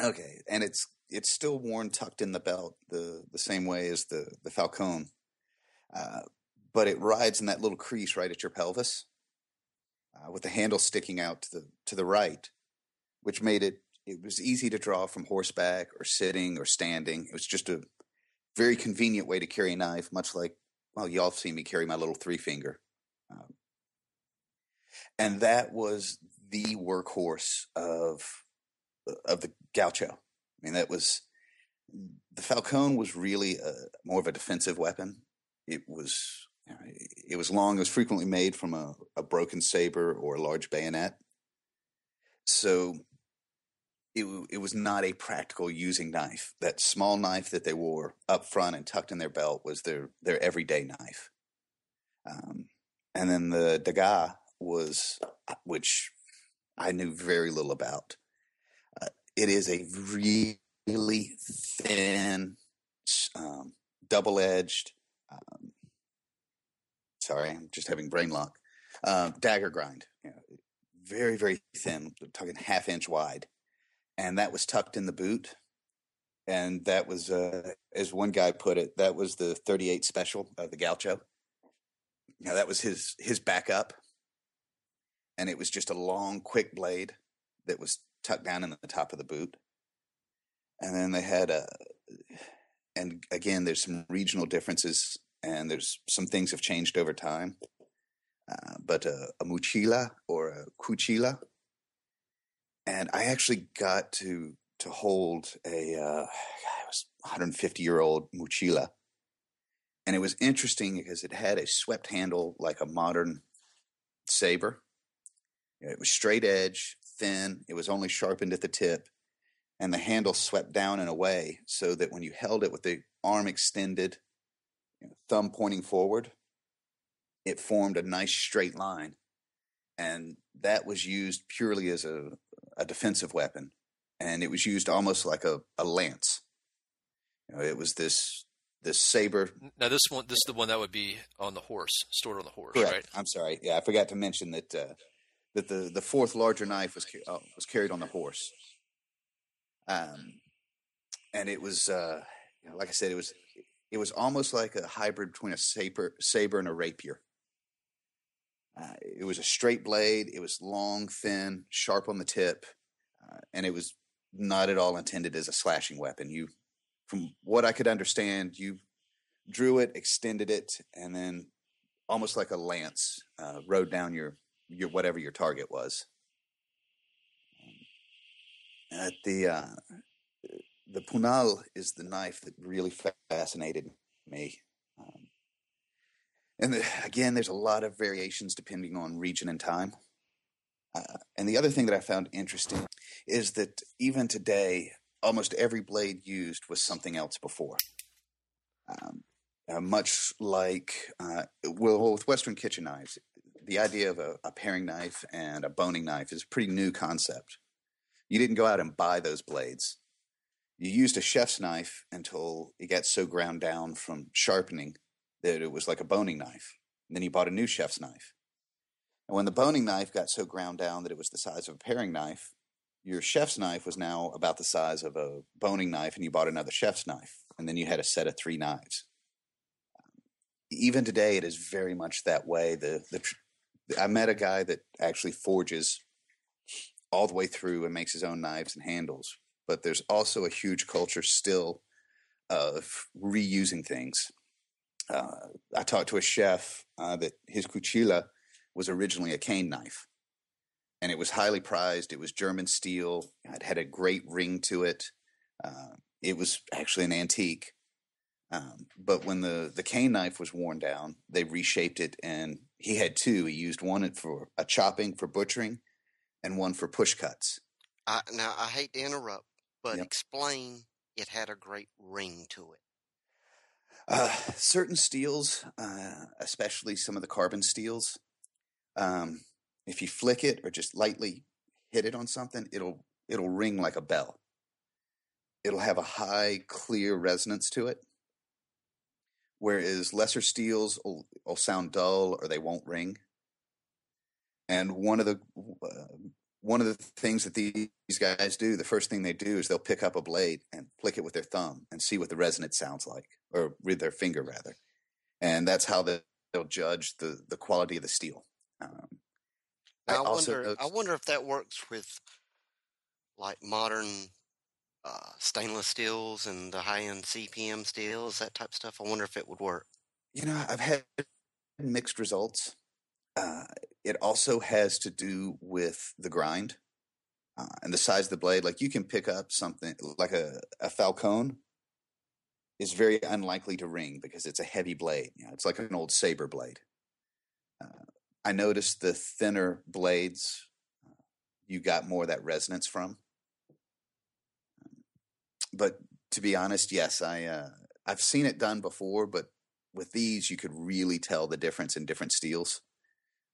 Okay, and it's it's still worn tucked in the belt the the same way as the the falcon, uh, but it rides in that little crease right at your pelvis uh, with the handle sticking out to the to the right, which made it it was easy to draw from horseback or sitting or standing. It was just a very convenient way to carry a knife, much like well, y'all see me carry my little three finger, um, and that was the workhorse of of the gaucho. I mean, that was the falcon was really a, more of a defensive weapon. It was it was long. It was frequently made from a, a broken saber or a large bayonet. So it, it was not a practical using knife. That small knife that they wore up front and tucked in their belt was their, their everyday knife. Um, and then the daga was, uh, which I knew very little about. Uh, it is a really thin, um, double edged, um, sorry, I'm just having brain lock. Uh, dagger grind, you know, very very thin, talking half inch wide, and that was tucked in the boot. And that was, uh, as one guy put it, that was the 38 special of the Gaucho. Now that was his his backup, and it was just a long, quick blade that was tucked down in the top of the boot. And then they had a, and again, there's some regional differences and there's some things have changed over time. Uh, but a, a mochila or a cuchilla, and I actually got to to hold a uh, it was 150 year old mochila, and it was interesting because it had a swept handle like a modern saber. It was straight edge, thin. It was only sharpened at the tip, and the handle swept down and away so that when you held it with the arm extended thumb pointing forward, it formed a nice straight line. And that was used purely as a, a defensive weapon. And it was used almost like a, a lance. You know, it was this this saber. Now this one, this is the one that would be on the horse, stored on the horse, Correct. right? I'm sorry. Yeah, I forgot to mention that uh, that the the fourth larger knife was uh, was carried on the horse. Um, and it was uh, you know, like I said, it was it was almost like a hybrid between a saber saber and a rapier. Uh, it was a straight blade. It was long, thin, sharp on the tip, uh, and it was not at all intended as a slashing weapon. You, from what I could understand, you drew it, extended it, and then almost like a lance uh, rode down your your whatever your target was. Um, At the uh, the punal is the knife that really fascinated me. Um, and the, again, there's a lot of variations depending on region and time. Uh, and the other thing that I found interesting is that even today, almost every blade used was something else before. Um, uh, much like, uh, well, with Western kitchen knives, the idea of a, a paring knife and a boning knife is a pretty new concept. You didn't go out and buy those blades. You used a chef's knife until it got so ground down from sharpening that it was like a boning knife. And then you bought a new chef's knife. And when the boning knife got so ground down that it was the size of a paring knife, your chef's knife was now about the size of a boning knife, and you bought another chef's knife. And then you had a set of three knives. Even today, it is very much that way. The, the I met a guy that actually forges all the way through and makes his own knives and handles. But there's also a huge culture still of reusing things. Uh, I talked to a chef uh, that his cuchilla was originally a cane knife, and it was highly prized. It was German steel. It had a great ring to it. Uh, it was actually an antique. Um, but when the the cane knife was worn down, they reshaped it, and he had two. He used one for a chopping for butchering, and one for push cuts. I, now I hate to interrupt, but Yep. explain. It had a great ring to it. Uh, certain steels, uh, especially some of the carbon steels, um, if you flick it or just lightly hit it on something, it'll it'll ring like a bell. It'll have a high, clear resonance to it. Whereas lesser steels will, will sound dull or they won't ring. And one of the uh, one of the things that these guys do, the first thing they do is they'll pick up a blade and flick it with their thumb and see what the resonance sounds like, or with their finger rather, and that's how they, they'll judge the the quality of the steel. Um, I I, also wonder. I wonder if that works with like modern uh, stainless steels and the high-end CPM steels, that type of stuff. I wonder if it would work. You know, I've had mixed results. Uh, it also has to do with the grind uh, and the size of the blade. Like you can pick up something like a, a Falcone is very unlikely to ring because it's a heavy blade. You know, it's like an old saber blade. Uh, I noticed the thinner blades, uh, you got more of that resonance from. But to be honest, yes, I uh, I've seen it done before, but with these, you could really tell the difference in different steels.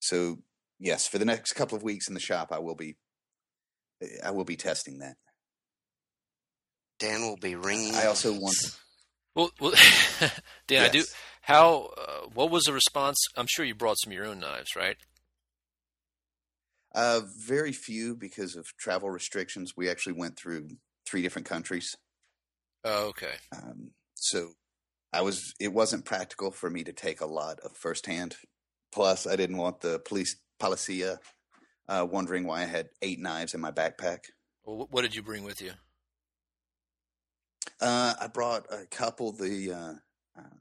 So yes, for the next couple of weeks in the shop, I will be I will be testing that. Dan will be ringing. I also want- Well, well Dan, I do. How? Uh, what was the response? I'm sure you brought some of your own knives, right? Uh, very few because of travel restrictions. We actually went through three different countries, Oh, okay. um, so I was. It wasn't practical for me to take a lot of firsthand. Plus, I didn't want the police policia uh, wondering why I had eight knives in my backpack. Well, what did you bring with you? Uh, I brought a couple. The uh, uh,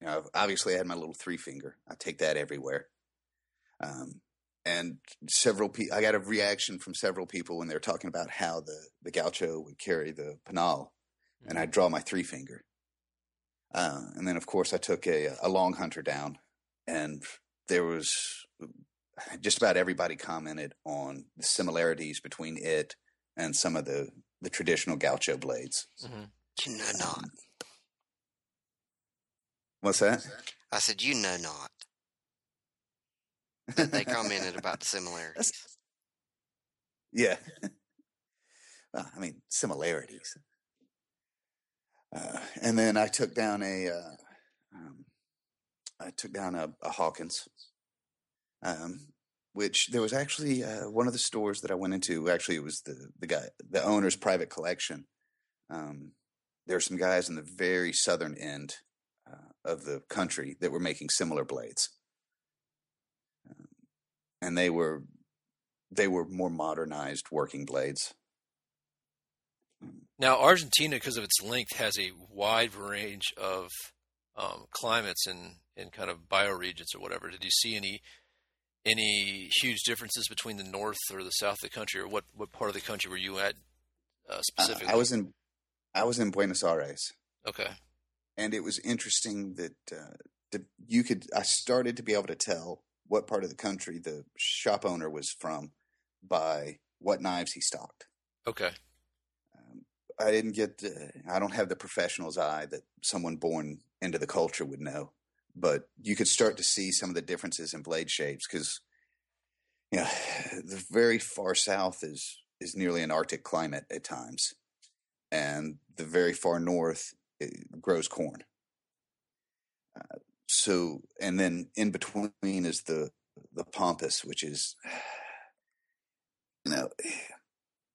you know, obviously I had my little three finger. I take that everywhere. Um, and several people, I got a reaction from several people when they were talking about how the the gaucho would carry the puñal, and I draw my three finger. Uh, and then, of course, I took a a long hunter down, and there was just about everybody commented on the similarities between it and some of the the traditional gaucho blades. hmm You know not. What's that? I said, you know not. That they commented about the similarities. Yeah. well, I mean, similarities. Uh, and then I took down a, uh, um, I took down a, a Hawkins, um, which there was actually uh, one of the stores that I went into. Actually, it was the the guy, the owner's private collection. Um, there were some guys in the very southern end uh, of the country that were making similar blades, um, and they were they were more modernized working blades. Now, Argentina, because of its length, has a wide range of um, climates and, and kind of bioregions or whatever. Did you see any any huge differences between the north or the south of the country, or what, what part of the country were you at uh, Uh, specifically? I was in I was in Buenos Aires. okay. and it was interesting that uh, the, you could i started to be able to tell what part of the country the shop owner was from by what knives he stocked Okay. um, i didn't get the, i don't have the professional's eye that someone born into the culture would know but you could start to see some of the differences in blade shapes because you know the very far south is is nearly an arctic climate at times and the very far north grows corn. Uh, so and then in between is the the pampas which is you know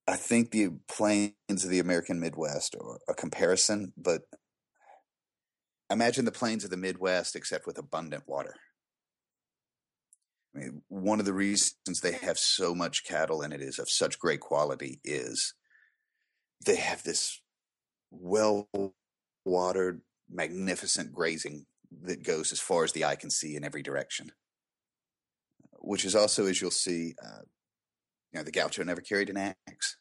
i think the plains of the american midwest are a comparison but imagine the plains of the midwest except with abundant water I mean, one of the reasons they have so much cattle and it is of such great quality is they have this well watered, magnificent grazing that goes as far as the eye can see in every direction. Which is also, as you'll see, uh, you know, the gaucho never carried an axe.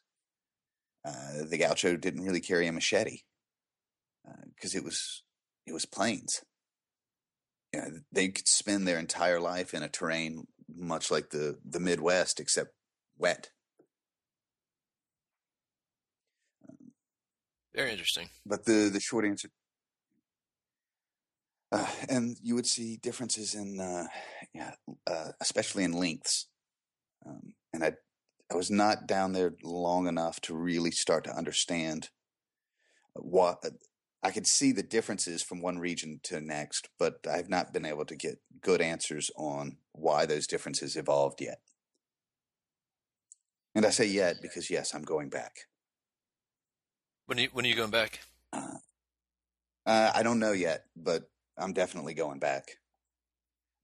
Uh, the gaucho didn't really carry a machete because it was it was plains. You know, they could spend their entire life in a terrain much like the the Midwest, except wet. Very interesting. But the the short answer, uh, and you would see differences in, uh, yeah, uh, especially in lengths. Um, and I I was not down there long enough to really start to understand what I could see the differences from one region to next, but I've not been able to get good answers on why those differences evolved yet. And I say yet because yes, I'm going back. When are you, when are you going back? Uh, uh, I don't know yet, but I'm definitely going back.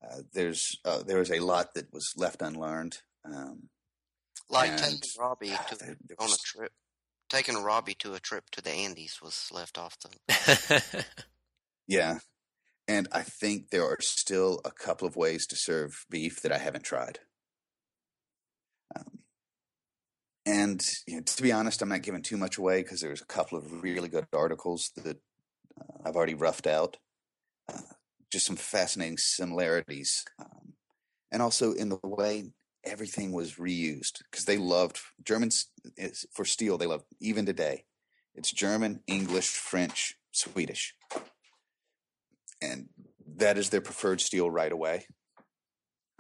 Uh, there's uh, there was a lot that was left unlearned. Um, Like and, taking Robbie ah, to, there- there on a trip. Taking Robbie to a trip to the Andes was left off the. yeah, and I think there are still a couple of ways to serve beef that I haven't tried. Um, and you know, to be honest, I'm not giving too much away because there's a couple of really good articles that uh, I've already roughed out. Uh, just some fascinating similarities, um, and also in the way everything was reused because they loved Germans for steel. They love even today. It's German, English, French, Swedish, and that is their preferred steel right away.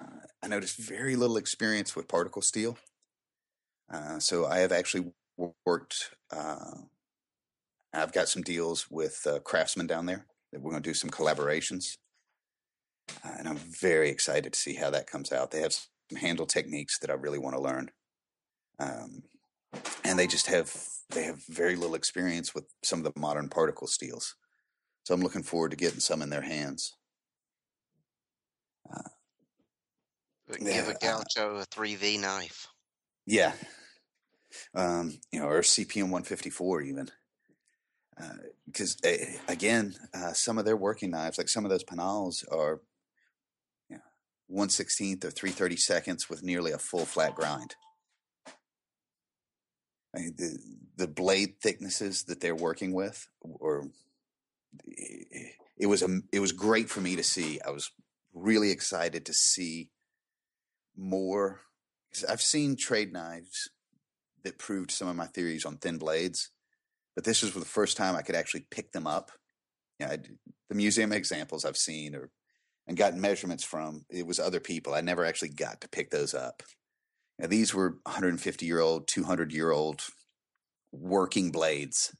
Uh, I noticed very little experience with particle steel. Uh, so I have actually worked. Uh, I've got some deals with uh, craftsmen down there that we're going to do some collaborations, uh, and I'm very excited to see how that comes out. They have handle techniques that I really want to learn, um, and they just have they have very little experience with some of the modern particle steels. So I'm looking forward to getting some in their hands. Give Yeah, a uh, gaucho a 3V knife. Yeah. Um, you know, or CPM 154 even. Because uh, again, uh, some of their working knives, like some of those panels, are you know, 116th or 330 seconds with nearly a full flat grind. I mean, the the blade thicknesses that they're working with, or it was a it was great for me to see. I was really excited to see more. I've seen trade knives that proved some of my theories on thin blades, but this was for the first time I could actually pick them up. You know, the museum examples I've seen or and gotten measurements from, it was other people. I never actually got to pick those up. Now, these were 150 year old, 200 year old working blades.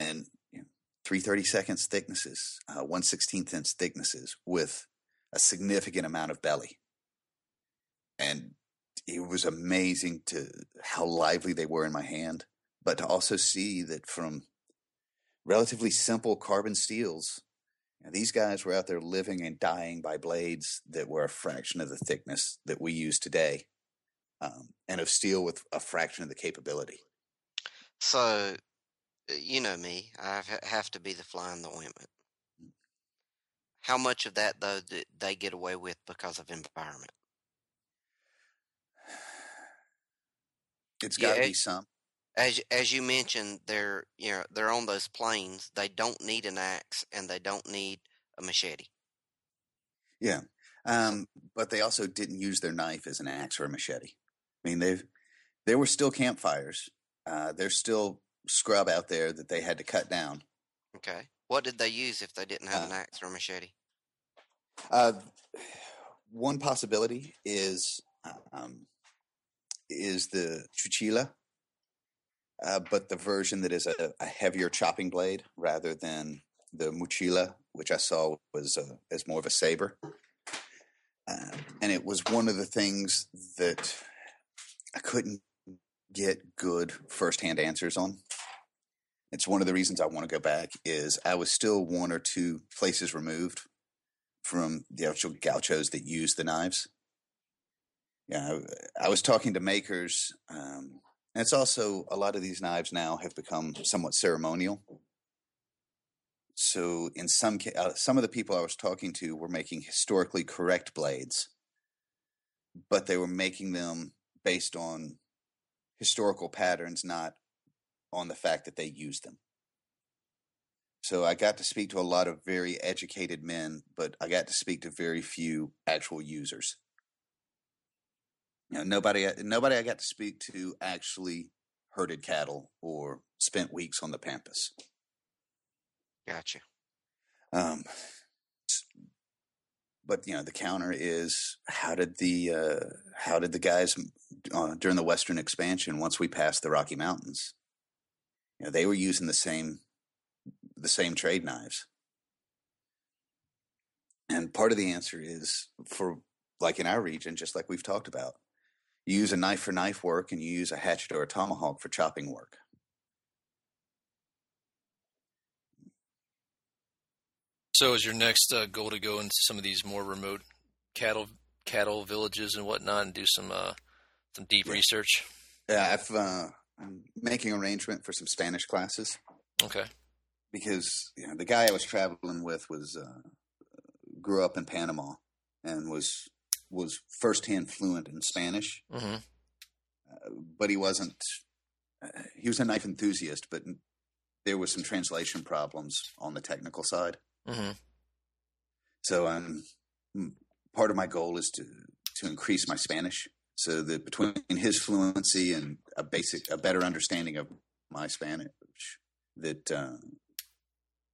And you know, three thirty seconds thicknesses, uh, one sixteenth inch thicknesses with a significant amount of belly, and it was amazing to how lively they were in my hand, but to also see that from relatively simple carbon steels. These guys were out there living and dying by blades that were a fraction of the thickness that we use today, um, and of steel with a fraction of the capability. So, uh, you know me, I have to be the fly in the ointment. How much of that though did they get away with because of environment? It's got to it- be some. As as you mentioned, they're you know they're on those planes. They don't need an axe and they don't need a machete. Yeah. Um, but they also didn't use their knife as an axe or a machete. I mean, they've there were still campfires. Uh, there's still scrub out there that they had to cut down. Okay, what did they use if they didn't have an Uh, axe or a machete? Uh, one possibility is um, is the cuchilla, uh, but the version that is a, a heavier chopping blade rather than the mochila, which I saw was uh, as more of a saber. Uh, and it was one of the things that I couldn't get good firsthand answers on. It's one of the reasons I want to go back is I was still one or two places removed from the actual gauchos that use the knives. Yeah, I, I was talking to makers, um, and it's also a lot of these knives now have become somewhat ceremonial. So, in some uh, some of the people I was talking to were making historically correct blades, but they were making them based on historical patterns, not on the fact that they used them. So I got to speak to a lot of very educated men, but I got to speak to very few actual users. You know, nobody, nobody I got to speak to actually herded cattle or spent weeks on the pampas. Gotcha. Um, but you know, the counter is how did the uh, how did the guys uh, during the Western expansion once we passed the Rocky Mountains? You know, they were using the same the same trade knives, and part of the answer is for like in our region, just like we've talked about, you use a knife for knife work, and you use a hatchet or a tomahawk for chopping work. So, is your next uh, goal to go into some of these more remote cattle cattle villages and whatnot, and do some uh, some deep Yeah. research? Yeah, I've uh, I'm making arrangement for some Spanish classes. Okay. because you know, the guy I was traveling with was uh, grew up in Panama and was was firsthand fluent in Spanish, hmm uh, but he wasn't. Uh, he was a knife enthusiast, but there were some translation problems on the technical side. hmm So I'm mm, part of my goal is to to increase my Spanish so that between his fluency and a basic a better understanding of my Spanish that uh,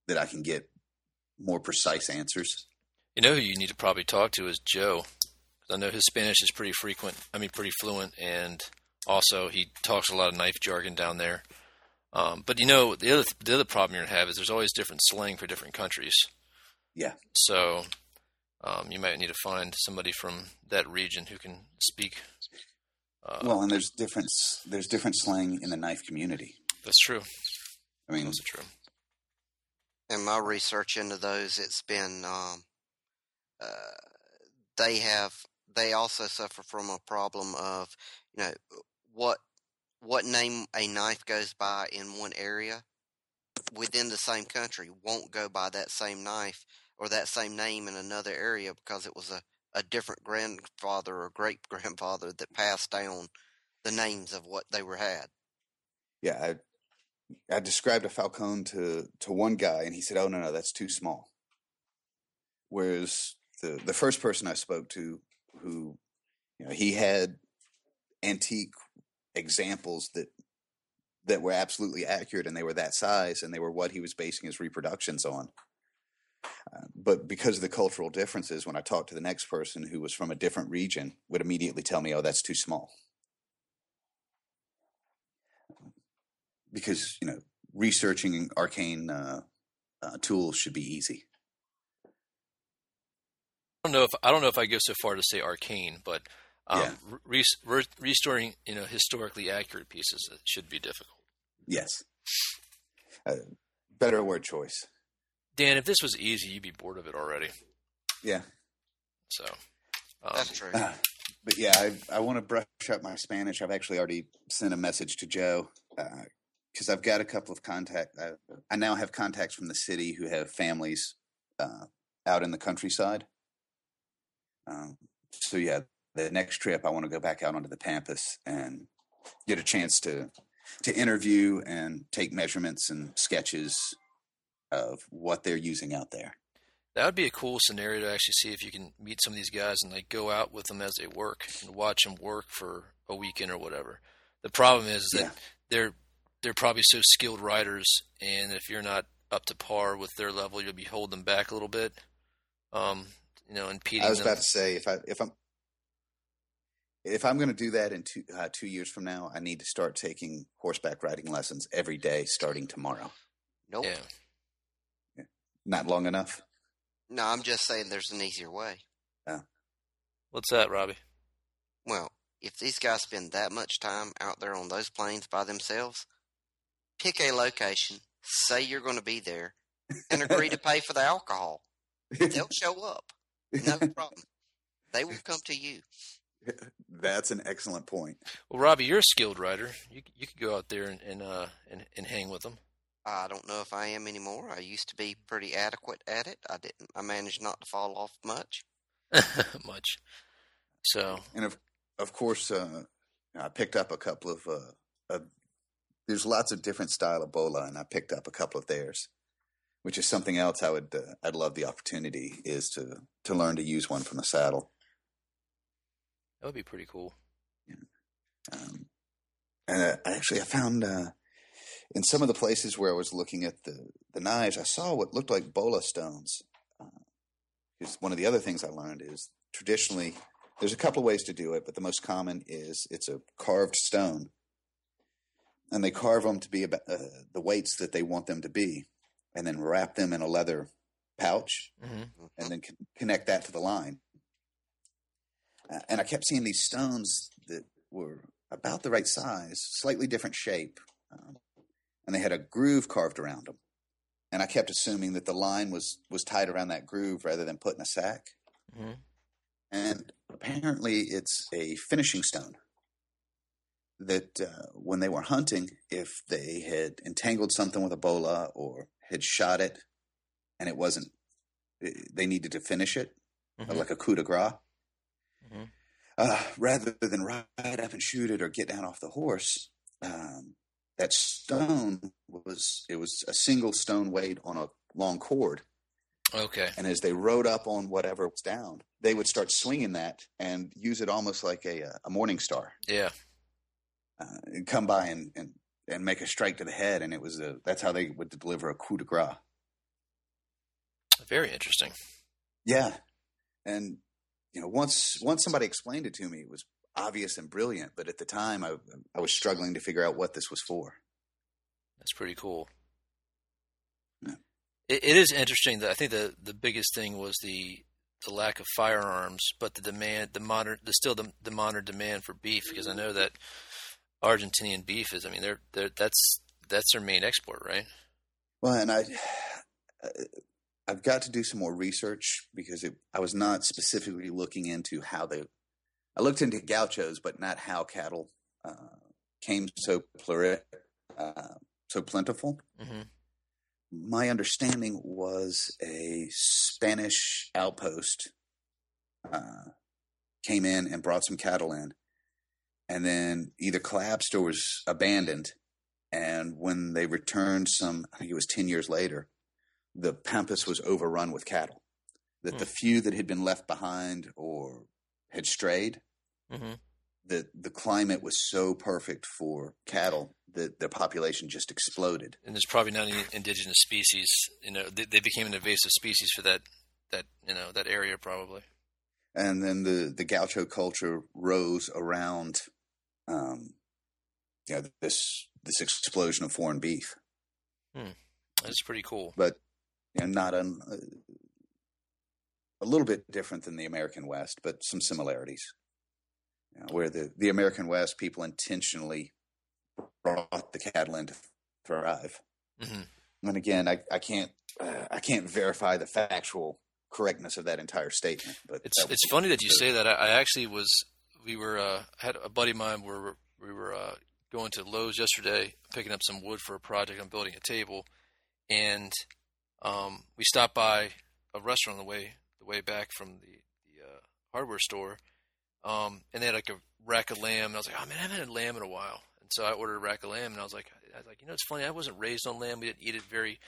that I can get more precise answers. You know who you need to probably talk to is Joe. 'Cause I know his Spanish is pretty frequent. I mean, pretty fluent, and also he talks a lot of knife jargon down there. Um, but you know, the other the other problem you're gonna have is there's always different slang for different countries. Yeah. So um, you might need to find somebody from that region who can speak. Uh, Well, and there's different there's different slang in the knife community. that's true. I mean, That's true. In my research into those, it's been um, uh, they have they also suffer from a problem of you know what what name a knife goes by in one area within the same country won't go by that same knife or that same name in another area because it was a, a different grandfather or great grandfather that passed down the names of what they were had. yeah, I I described a falcon to to one guy, and he said, "Oh no, no, that's too small." Whereas the the first person I spoke to, who you know, he had antique examples that that were absolutely accurate, and they were that size, and they were what he was basing his reproductions on. Uh, but because of the cultural differences, when I talked to the next person who was from a different region, would immediately tell me, "Oh, that's too small." because you know researching arcane uh, uh, tools should be easy. I don't know if I don't know if I go so far to say arcane, but um, Yeah. re- re- restoring you know historically accurate pieces uh, should be difficult. Yes. Uh, better word choice. Dan, if this was easy, you'd be bored of it already. Yeah. So um, That's true. Uh, but yeah, I, I want to brush up my Spanish. I've actually already sent a message to Joe because I've got a couple of contact. I, I now have contacts from the city who have families uh, out in the countryside. Um, so yeah, the next trip I want to go back out onto the pampas and get a chance to to interview and take measurements and sketches of what they're using out there. that would be a cool scenario to actually see if you can meet some of these guys and like go out with them as they work and watch them work for a weekend or whatever. The problem is that Yeah. they're they're probably so skilled riders, and if you're not up to par with their level, you'll be holding them back a little bit. Um, you know, impeding I was them. about to say if I if I'm if I'm going to do that in two uh, two years from now, I need to start taking horseback riding lessons every day starting tomorrow. Nope. yeah. Not long enough. No, I'm just saying there's an easier way. What's that, Robbie? Well, if these guys spend that much time out there on those plains by themselves, pick a location, say you're going to be there, and agree to pay for the alcohol. They'll show up. No problem. They will come to you. That's an excellent point. Well, Robbie, you're a skilled rider. You you could go out there and and uh and, and hang with them. I don't know if I am anymore. I used to be pretty adequate at it. I didn't. I managed not to fall off much. much. So And of of course, uh, I picked up a couple of. Uh, uh, there's lots of different style of bola, and I picked up a couple of theirs, which is something else I would uh, I'd love the opportunity is to to learn to use one from the saddle. that would be pretty cool. Um, and uh, actually, I found uh, in some of the places where I was looking at the, the knives, I saw what looked like bola stones. Because one of the other things I learned is traditionally there's a couple of ways to do it, but the most common is it's a carved stone, and they carve them to be about uh, the weights that they want them to be, and then wrap them in a leather pouch hmm and then con- connect that to the line. Uh, and I kept seeing these stones that were about the right size, slightly different shape, um, and they had a groove carved around them. And I kept assuming that the line was was tied around that groove rather than put in a sack. hmm And apparently, it's a finishing stone. That uh, when they were hunting, if they had entangled something with a bola or had shot it, and it wasn't, they needed to finish it, Mhm. like a coup de grace. Mhm. Uh, rather than ride up and shoot it or get down off the horse, um, that stone was it was a single stone weighed on a long cord, Okay. and as they rode up on whatever was down, they would start swinging that and use it almost like a a morning star, Yeah. uh, and come by and, and and make a strike to the head, and it was a that's how they would deliver a coup de grace. Very interesting. Yeah, and you know, once once somebody explained it to me, it was obvious and brilliant. But at the time, I I was struggling to figure out what this was for. That's pretty cool. Yeah. It, it is interesting that I think the the biggest thing was the the lack of firearms, but the demand, the modern, the still the, the modern demand for beef, because I know that Argentinian beef is. I mean, they're they're that's that's their main export, right? Well, and I I've got to do some more research because it, I was not specifically looking into how they. I looked into gauchos, but not how cattle uh, came so pluri, uh, so plentiful. hmm my understanding was a Spanish outpost uh, came in and brought some cattle in, and then either collapsed or was abandoned. And when they returned, some I think it was ten years later, the pampas was overrun with cattle. That the few that had been left behind or had strayed, hmm that the climate was so perfect for cattle that the population just exploded. And there's probably not any indigenous species. You know, they, they became an invasive species for that that you know that area probably. and then the the gaucho culture rose around um you know this this explosion of foreign beef That's pretty cool. but you know, not un, uh, a little bit different than the American West, but some similarities. You know, where the, the American West people intentionally brought the cattle in to thrive. hmm And again, I, I can't uh, I can't verify the factual correctness of that entire statement. But It's it's funny that you say that. I, I actually was we were uh, had a buddy of mine where we were uh, going to Lowe's yesterday, picking up some wood for a project. I'm building a table, and um, we stopped by a restaurant on the way the way back from the the uh, hardware store, um, and they had like a rack of lamb. And I was like, oh man, I haven't had lamb in a while, and so I ordered a rack of lamb, and I was like, I was like, you know, it's funny. I wasn't raised on lamb. We didn't eat it very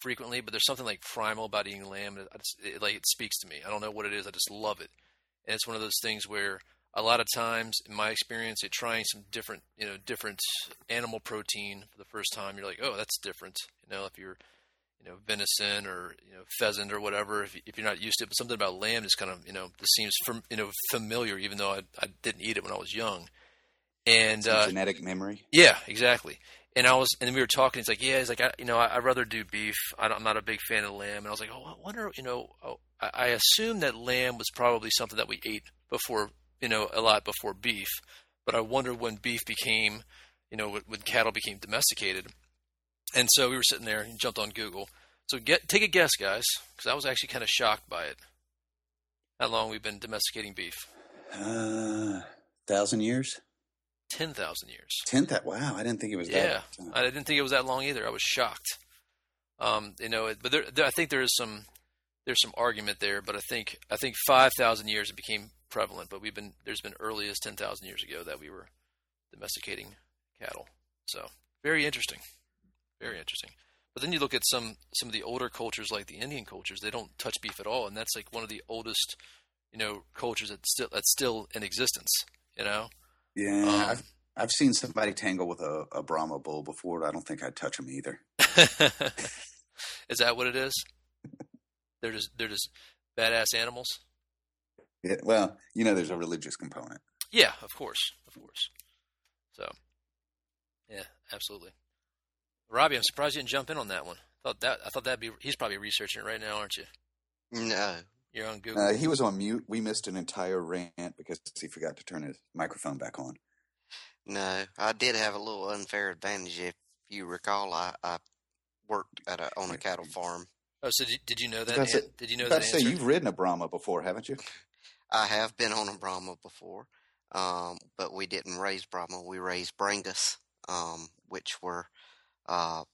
frequently, but there's something like primal about eating lamb. It, it, like it speaks to me. I don't know what it is. I just love it, and it's one of those things where a lot of times, in my experience, at trying some different, you know, different animal protein for the first time, you're like, oh, that's different. You know, if you're, you know, venison or you know pheasant or whatever, if, if you're not used to it, but something about lamb just kind of, you know, this seems, from, you know, familiar, even though I, I didn't eat it when I was young. And uh, genetic memory. yeah, exactly. And I was, and we were talking. He's like, "Yeah." He's like, I, "You know, I, I'd rather do beef. I I'm not a big fan of lamb." And I was like, "Oh, I wonder." You know, oh, I, I assume that lamb was probably something that we ate before, you know, a lot before beef. But I wonder when beef became, you know, when, cattle became domesticated. And so we were sitting there and jumped on Google. So get take a guess, guys, because I was actually kind of shocked by it. How long we've been domesticating beef? Uh, thousand years. Ten thousand years. Ten that wow, I didn't think it was Yeah, that. I didn't think it was that long either. I was shocked. Um, you know, but there, there, I think there is some there's some argument there. But I think I think five thousand years it became prevalent. But we've been there's been early as ten thousand years ago that we were domesticating cattle. So very interesting, very interesting. But then you look at some some of the older cultures like the Indian cultures, they don't touch beef at all, and that's like one of the oldest you know cultures that's still that's still in existence. You know. Yeah, Um, I've I've seen somebody tangle with a, a Brahma bull before. I don't think I'd touch them either. is that what it is? They're just they're just badass animals. Yeah, well, you know, there's a religious component. Yeah, of course, of course. So, yeah, absolutely. Robbie, I'm surprised you didn't jump in on that one. Thought that I thought that'd be he's probably researching it right now, aren't you? No. You're on Google. Uh, he was on mute. We missed an entire rant because he forgot to turn his microphone back on. No, I did have a little unfair advantage. If you recall, I, I worked at a, on a cattle farm. oh, so did, did you know that? That's an- it. did you know About that to say answer? you've ridden a Brahma before, haven't you? I have been on a Brahma before, um, but we didn't raise Brahma. We raised Brangus, um, which were uh,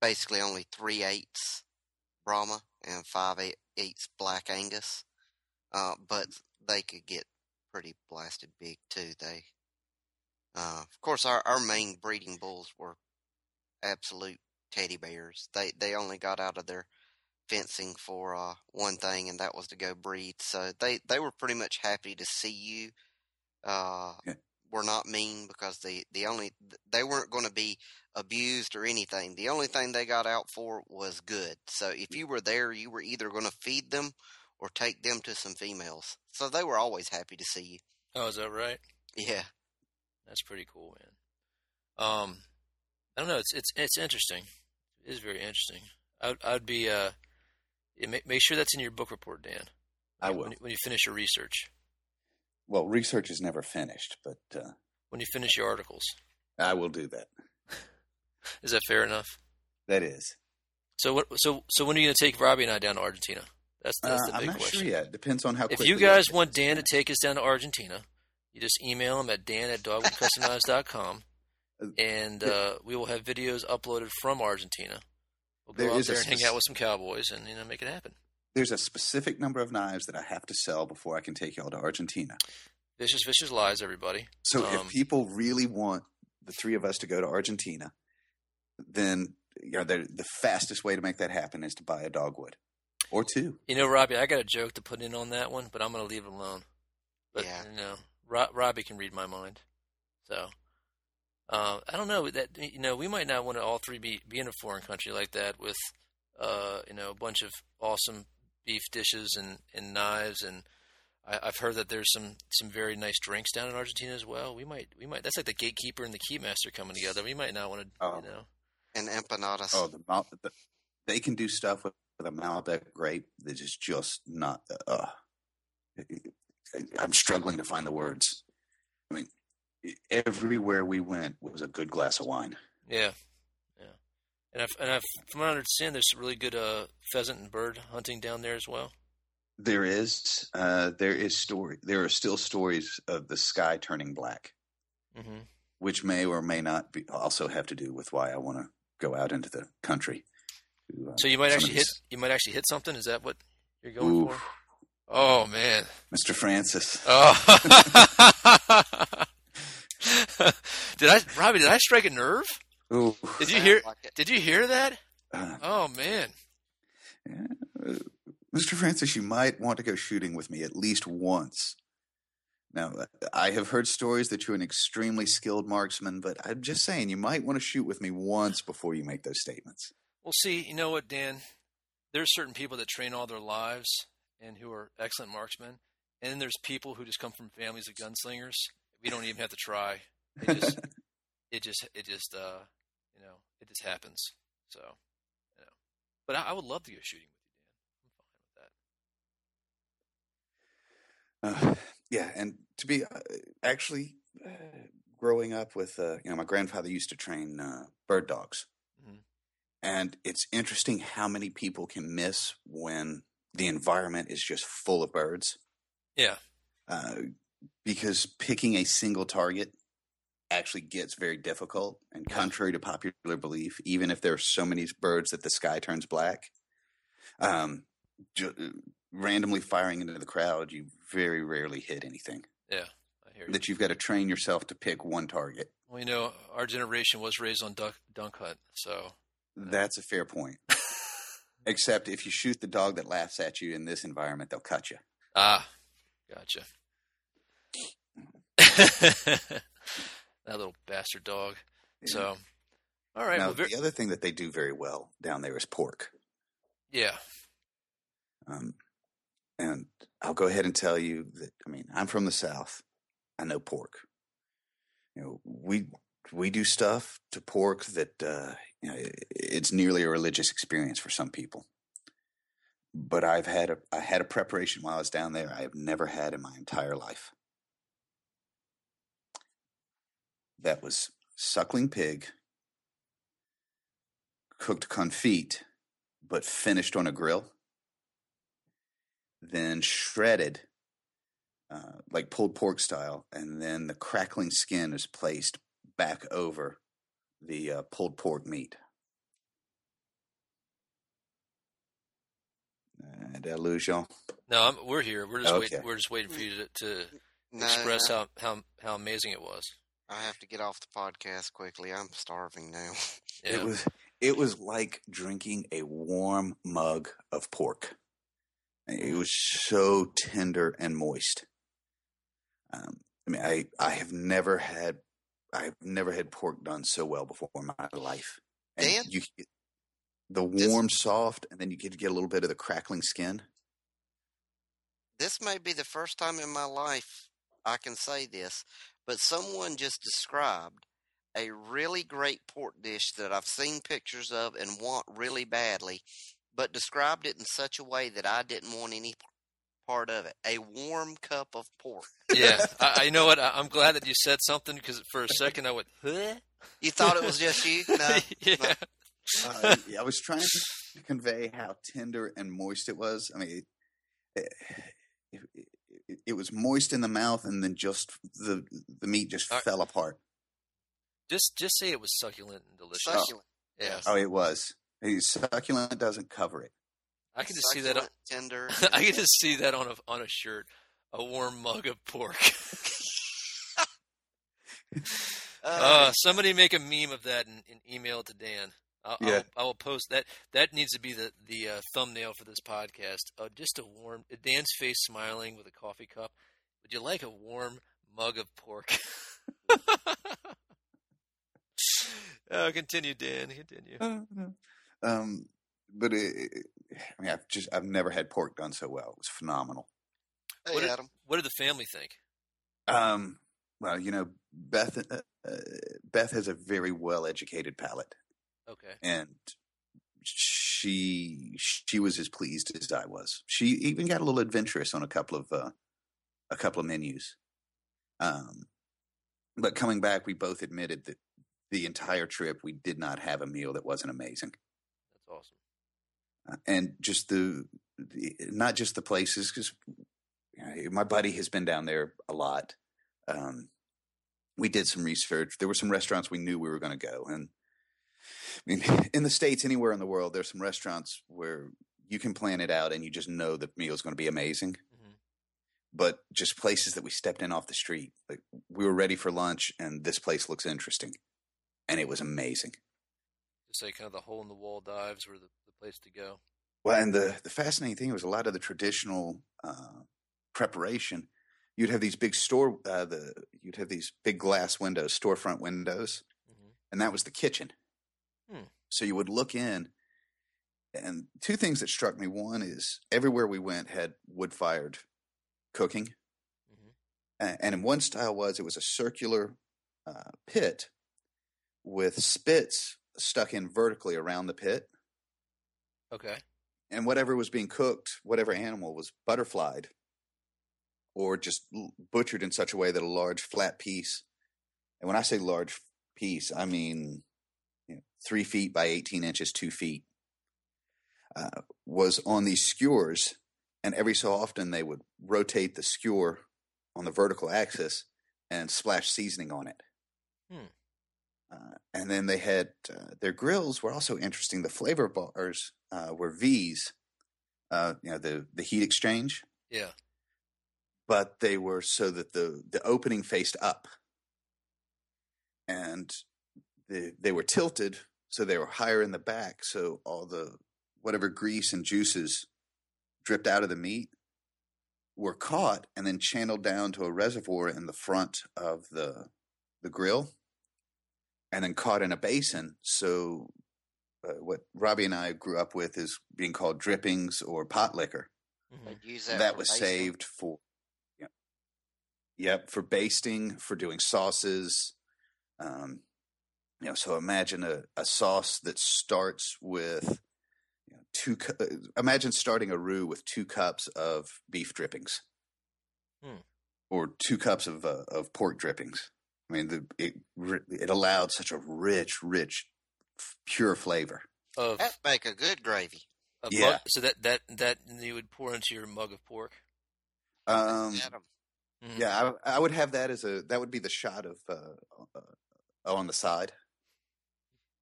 basically only three eighths Brahma and five eight- eighths Black Angus. Uh, but they could get pretty blasted big too. They, uh, of course, our, our main breeding bulls were absolute teddy bears. They they only got out of their fencing for uh, one thing, and that was to go breed. So they they were pretty much happy to see you. Uh, Yeah. Were not mean because the the only they weren't going to be abused or anything. The only thing they got out for was good. So if you were there, you were either going to feed them or take them to some females. So they were always happy to see you. Oh, is that right? Yeah. That's pretty cool, man. Um, I don't know. It's it's it's interesting. It is very interesting. I'd I'd be uh, yeah, make make sure that's in your book report, Dan. I When will. you- when you finish your research, Well, research is never finished, but uh, when you finish your articles, I will do that. is that fair enough? That is. So what? So so when are you going to take Robbie and I down to Argentina? That's that's Uh, the I'm big not question. sure yet. Depends on how. If you guys want Dan to take us down to Argentina, you just email him at dan at dogwoodcustomknives.com and uh, we will have videos uploaded from Argentina. We'll go There out is there and hang out with some cowboys and you know make it happen. there's a specific number of knives that I have to sell before I can take y'all to Argentina. Vicious, vicious lies, everybody. So Um, if people really want the three of us to go to Argentina, then you know, the the fastest way to make that happen is to buy a dogwood or two. You know, Robbie, I got a joke to put in on that one, but I'm going to leave it alone. But Yeah. you know, Ro- Robbie can read my mind, so uh, I don't know that you know we might not want to all three be be in a foreign country like that with uh, you know a bunch of awesome beef dishes and, and knives and I, I've heard that there's some some very nice drinks down in Argentina as well. We might we might that's like the gatekeeper and the keymaster coming together. We might not want to Oh. Um, you know And empanadas. Oh, the, mou- the they can do stuff with, with a Malbec grape that is just not. Uh, I'm struggling to find the words. I mean, everywhere we went was a good glass of wine. Yeah, yeah. And, I've, and I've, from what I understand, there's some really good uh, pheasant and bird hunting down there as well. There is, uh, there is story. There are still stories of the sky turning black, hmm which may or may not be also have to do with why I want to go out into the country. to, uh, So you might actually hit. You might actually hit something. Is that what you're going Ooh, for? Oh man. Mr. Francis. Oh. did I, Robbie? Did I strike a nerve? Ooh, Did you hear? like. Did you hear that? uh, Oh man. yeah, Mr. Francis, you might want to go shooting with me at least once. Now, I have heard stories that you're an extremely skilled marksman, but I'm just saying you might want to shoot with me once before you make those statements. Well, see, you know what, Dan? There's certain people that train all their lives and who are excellent marksmen, and then there's people who just come from families of gunslingers. We don't even have to try. It just, it just, it just, uh, you know, it just happens. So, you know, but I, I would love to go shooting with you, Dan. I'm fine with that. Uh, yeah, and to be uh, actually uh, growing up with, uh, you know, my grandfather used to train uh, bird dogs, Mhm. and it's interesting how many people can miss when the environment is just full of birds. Yeah. uh, because picking a single target actually gets very difficult. And contrary to popular belief, even if there are so many birds that the sky turns black, um, ju- randomly firing into the crowd, you very rarely hit anything. Yeah, I hear you. That you've got to train yourself to pick one target. Well, you know, our generation was raised on duck, dunk hunt, so That's a fair point. Except if you shoot the dog that laughs at you in this environment, they'll cut you. ah, gotcha. that little bastard dog. So, all right. now, well, ver- the other thing that they do very well down there is pork. yeah. Um, and I'll go ahead and tell you that I mean I'm from the South. I know pork. You know we we do stuff to pork that uh, you know i- it's nearly a religious experience for some people. But I've had a I had a preparation while I was down there I have never had in my entire life. That was suckling pig, cooked confit, but finished on a grill then shredded, uh, like pulled pork style, and then the crackling skin is placed back over the uh, pulled pork meat. Uh, did I lose y'all? No, I'm, we're here. We're just waiting. Okay. We're just waiting for you to, to No, express no, how, how how amazing it was. I have to get off the podcast quickly. I'm starving now. Yeah. It was it was like drinking a warm mug of pork. It was so tender and moist. Um, I mean, I I have never had I've never had pork done so well before in my life. And Dan? you get the This- warm, soft, and then you get to get a little bit of the crackling skin. this may be the first time in my life I can say this, but someone just described a really great pork dish that I've seen pictures of and want really badly, but described it in such a way that I didn't want any part of it. A warm cup of pork. yeah. I, I you know what? I, I'm glad that you said something because for a second I went, huh? You thought it was just you? No. yeah. Uh, I was trying to convey how tender and moist it was. I mean, it, it, it, it was moist in the mouth, and then just the the meat just All right. fell apart. Just just say it was succulent and delicious. Succulent. Yeah. Oh, it was. Succulent doesn't cover it. I can just see that. On, tender. I can just see that on a on a shirt. A warm mug of pork. Uh, Uh, somebody make a meme of that and, and email it to Dan. I'll, Yeah. I'll, I will post that. That needs to be the the uh, thumbnail for this podcast. Uh, just a warm Dan's face smiling with a coffee cup. Would you like a warm mug of pork? uh, continue, Dan. Continue. Um, but it, it- I mean, I've just I've never had pork done so well. It was phenomenal. hey, what did- Adam. What did the family think? Um, well, you know, Beth uh, uh, Beth has a very well educated palate, Okay. and she she was as pleased as I was. She even got a little adventurous on a couple of uh, a couple of menus. Um, but coming back, we both admitted that the entire trip we did not have a meal that wasn't amazing, That's awesome. uh, and just the, the not just the places because my buddy has been down there a lot. Um, we did some research. There were some restaurants we knew we were going to go, and I mean, in the states, anywhere in the world, there's some restaurants where you can plan it out and you just know the meal is going to be amazing. Mhm. But just places that we stepped in off the street, like we were ready for lunch, and this place looks interesting, and it was amazing. To say kind of the hole in the wall dives were the, the place to go. Well, and the the fascinating thing was a lot of the traditional uh, preparation. You'd have these big store, uh, the you'd have these big glass windows, storefront windows, hmm and that was the kitchen. Hmm. So you would look in, and two things that struck me: one is everywhere we went had wood fired cooking, hmm A- and in one style was it was a circular uh, pit with spits stuck in vertically around the pit, Okay. and whatever was being cooked, whatever animal was butterflied or just butchered in such a way that a large flat piece, and when I say large piece, I mean three feet by 18 inches, two feet, uh, was on these skewers. And every so often they would rotate the skewer on the vertical axis and splash seasoning on it. Hmm. Uh, and then they had uh, their grills were also interesting. The flavor bars uh, were V's, uh, you know, the the heat exchange, Yeah. but they were so that the the opening faced up, and the they were tilted so they were higher in the back, so all the whatever grease and juices dripped out of the meat were caught and then channeled down to a reservoir in the front of the the grill and then caught in a basin so uh, what Robbie and I grew up with is being called drippings or pot liquor hmm use that, that, was basting. saved for yeah. yep for basting for doing sauces um you know so imagine a, a sauce that starts with you know, two cu- uh, imagine starting a roux with two cups of beef drippings Hmm. or two cups of uh, of pork drippings i mean the, it it allowed such a rich rich f- pure flavor Of, That'd make a good gravy. of Yeah. mug- so that that that you would pour into your mug of pork. um Adam, Mhm. Yeah, I, I would have that as a that would be the shot of uh, uh, on the side.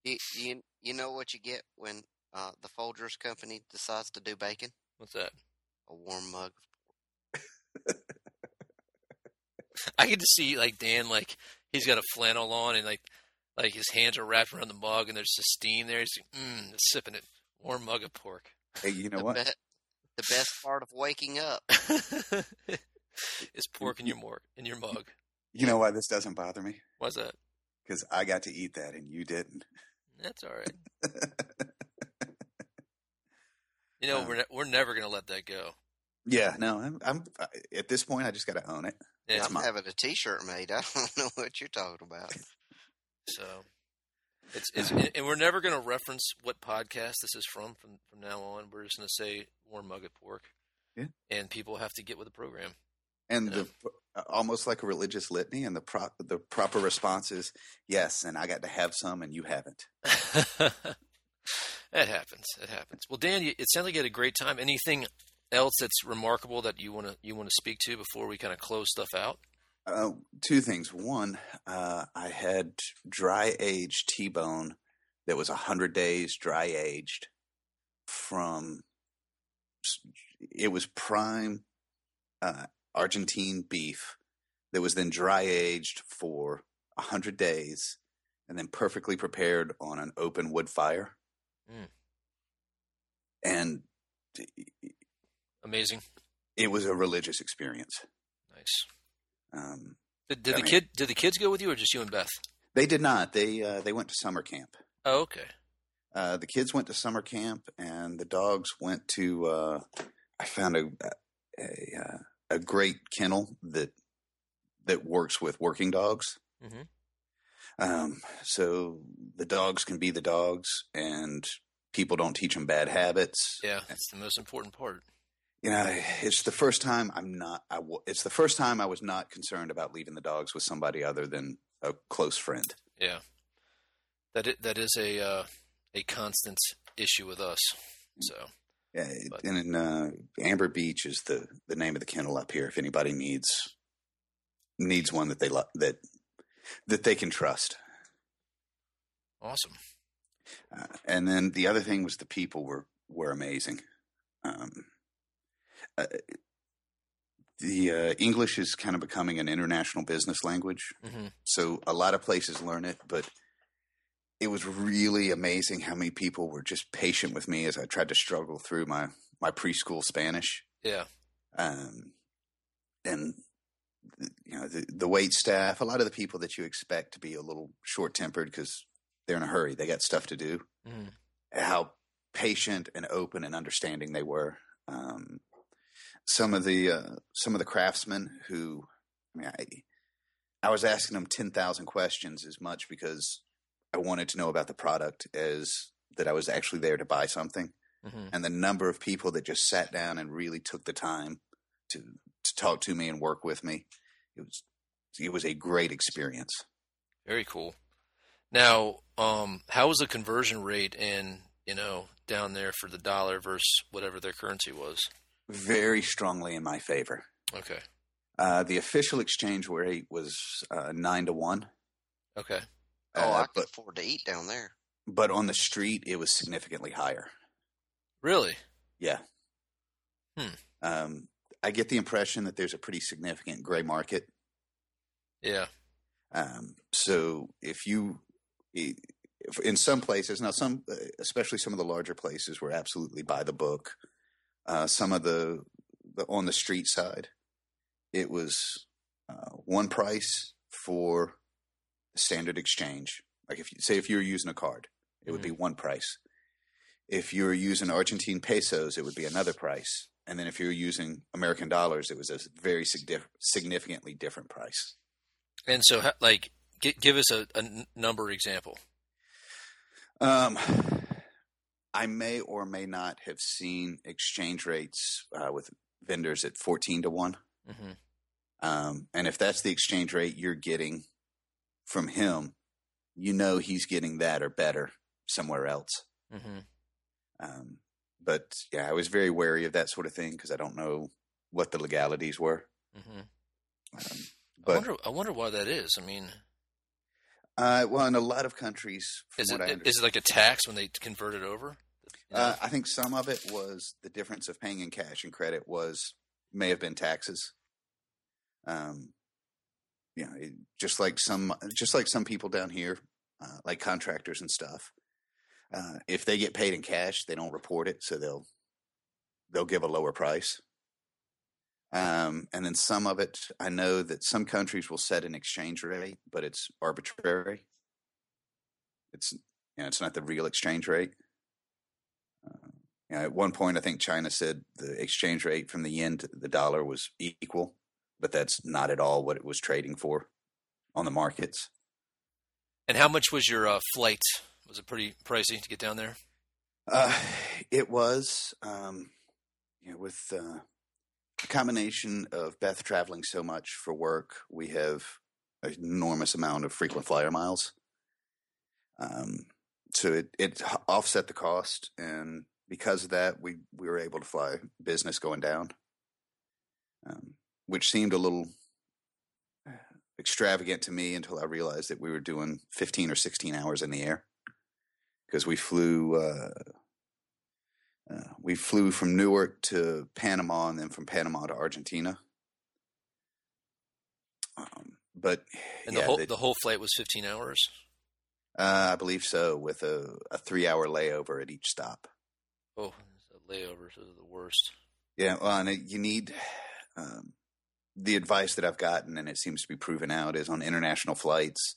You, you you know what you get when uh, the Folgers company decides to do bacon? What's that? A warm mug. Of pork. I get to see like Dan, like he's got a flannel on and like like his hands are wrapped around the mug and there's just steam there. He's like, mm, sipping it, warm mug of pork. Hey, you know the, what? be- the best part of waking up. is pork in your mug. In your mug. You know why this doesn't bother me? What's that? Because I got to eat that and you didn't. That's all right. You know, Uh, we're ne- we're never gonna let that go. yeah, no, I'm, I'm at this point. I just got to own it. Yeah, I'm mine. having a T-shirt made. I don't know what you're talking about. So it's it's and and we're never going to reference what podcast this is from from from now on. We're just going to say warm mug of pork. Yeah. And people have to get with the program. And Yeah. the uh, almost like a religious litany, and the pro, the proper response is yes, and I got to have some, and you haven't. It happens. It happens. Well, Dan, you, it sounds like you had a great time. Anything else that's remarkable that you want to you want to speak to before we kind of close stuff out? Uh, two things. One, uh, I had dry aged T bone that was a hundred days dry aged from. It was prime uh, Argentine beef that was then dry aged for a hundred days, and then perfectly prepared on an open wood fire. Mm. And Amazing. it was a religious experience. Nice. Um, Did, did the mean- kid did the kids go with you or just you and Beth? they did not. They uh, they went to summer camp. Oh, okay. Uh, the kids went to summer camp, and the dogs went to. Uh, I found a a uh, a great kennel that that works with working dogs. Mhm. Um, so the dogs can be the dogs, and people don't teach them bad habits. Yeah, that's the most important part. You know, it's the first time I'm not. I, w- it's the first time I was not concerned about leaving the dogs with somebody other than a close friend. Yeah, that i- that is a uh, a constant issue with us. So Yeah, But- and in, uh, Amber Beach is the the name of the kennel up here. If anybody needs needs one that they lo- that that they can trust. awesome. Uh, and then the other thing was the people were were amazing. Um, uh, the uh, English is kind of becoming an international business language, hmm so a lot of places learn it. But it was really amazing how many people were just patient with me as I tried to struggle through my my preschool Spanish. Yeah, um, and you know the, the wait staff, a lot of the people that you expect to be a little short tempered because they're in a hurry, they got stuff to do. hmm How patient and open and understanding they were. Um, some of the uh, some of the craftsmen who, I mean, I, I was asking them ten thousand questions as much because I wanted to know about the product as that I was actually there to buy something. Hmm and the number of people that just sat down and really took the time to to talk to me and work with me. It was it was a great experience. Very cool. Now, um, how was the conversion rate in you know down there for the dollar versus whatever their currency was? very strongly in my favor. Okay, uh, the official exchange rate was uh, nine to one. Okay, Oh, uh, I can but afford to eat down there. but on the street it was significantly higher really? yeah Hmm. um, i get the impression that there's a pretty significant gray market Yeah, Um, so if you, if in some places now, some uh, especially some of the larger places were absolutely by the book. Uh, some of the, the on the street side, it was uh, one price for the standard exchange. Like if you say if you're using a card, it would be one price. If you were using Argentine pesos, it would be another price. And then if you were using American dollars, it was a very significantly different price. and so like give us a number example. Um, I may or may not have seen exchange rates uh, with vendors at 14 to 1. hmm Um, and if that's the exchange rate you're getting from him, you know he's getting that or better somewhere else. hmm Um, but yeah, I was very wary of that sort of thing because I don't know what the legalities were. hmm Um, I but wonder. I wonder why that is. I mean, uh, well, in a lot of countries, from is it I is it like a tax when they convert it over? You know? Uh, I think some of it was the difference of paying in cash and credit was may have been taxes. Um, you know, it, just like some, just like some people down here, uh, like contractors and stuff. Uh, if they get paid in cash, they don't report it, so they'll they'll give a lower price. Um, and then some of it, I know that some countries will set an exchange rate, but it's arbitrary. It's you know, it's not the real exchange rate. You know, at one point, I think China said the exchange rate from the yen to the dollar was equal, but that's not at all what it was trading for on the markets. and how much was your uh, flight? Was it pretty pricey to get down there? Uh, it was, um, you know, with uh, a combination of Beth traveling so much for work, we have an enormous amount of frequent flyer miles. Um, so it, it offset the cost, and because of that, we, we were able to fly business going down, um, which seemed a little extravagant to me until I realized that we were doing 15 or 16 hours in the air because we flew uh, uh, we flew from Newark to Panama and then from Panama to Argentina. Um, but And yeah, the whole the- the whole flight was 15 hours. uh, I believe so, with a, a three hour layover at each stop. Oh, the layovers are the worst. Yeah, well, and it, you need um, the advice that I've gotten, and it seems to be proven out, is on international flights,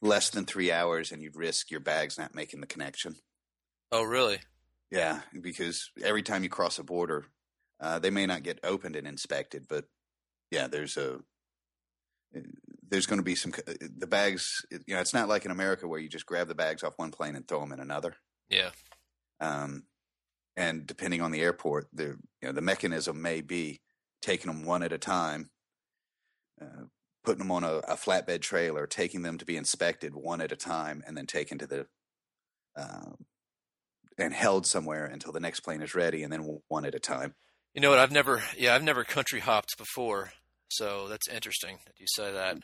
less than three hours, and you risk your bags not making the connection. Oh, really? Yeah, because every time you cross a border, uh, they may not get opened and inspected, but yeah, there's a there's going to be some the bags. You know, it's not like in America where you just grab the bags off one plane and throw them in another. Yeah. Um, and depending on the airport, the you know the mechanism may be taking them one at a time, uh, putting them on a, a, flatbed trailer, taking them to be inspected one at a time, and then taken to the uh, and held somewhere until the next plane is ready, and then one at a time. You know what? I've never, yeah, I've never country hopped before, so that's interesting that you say that.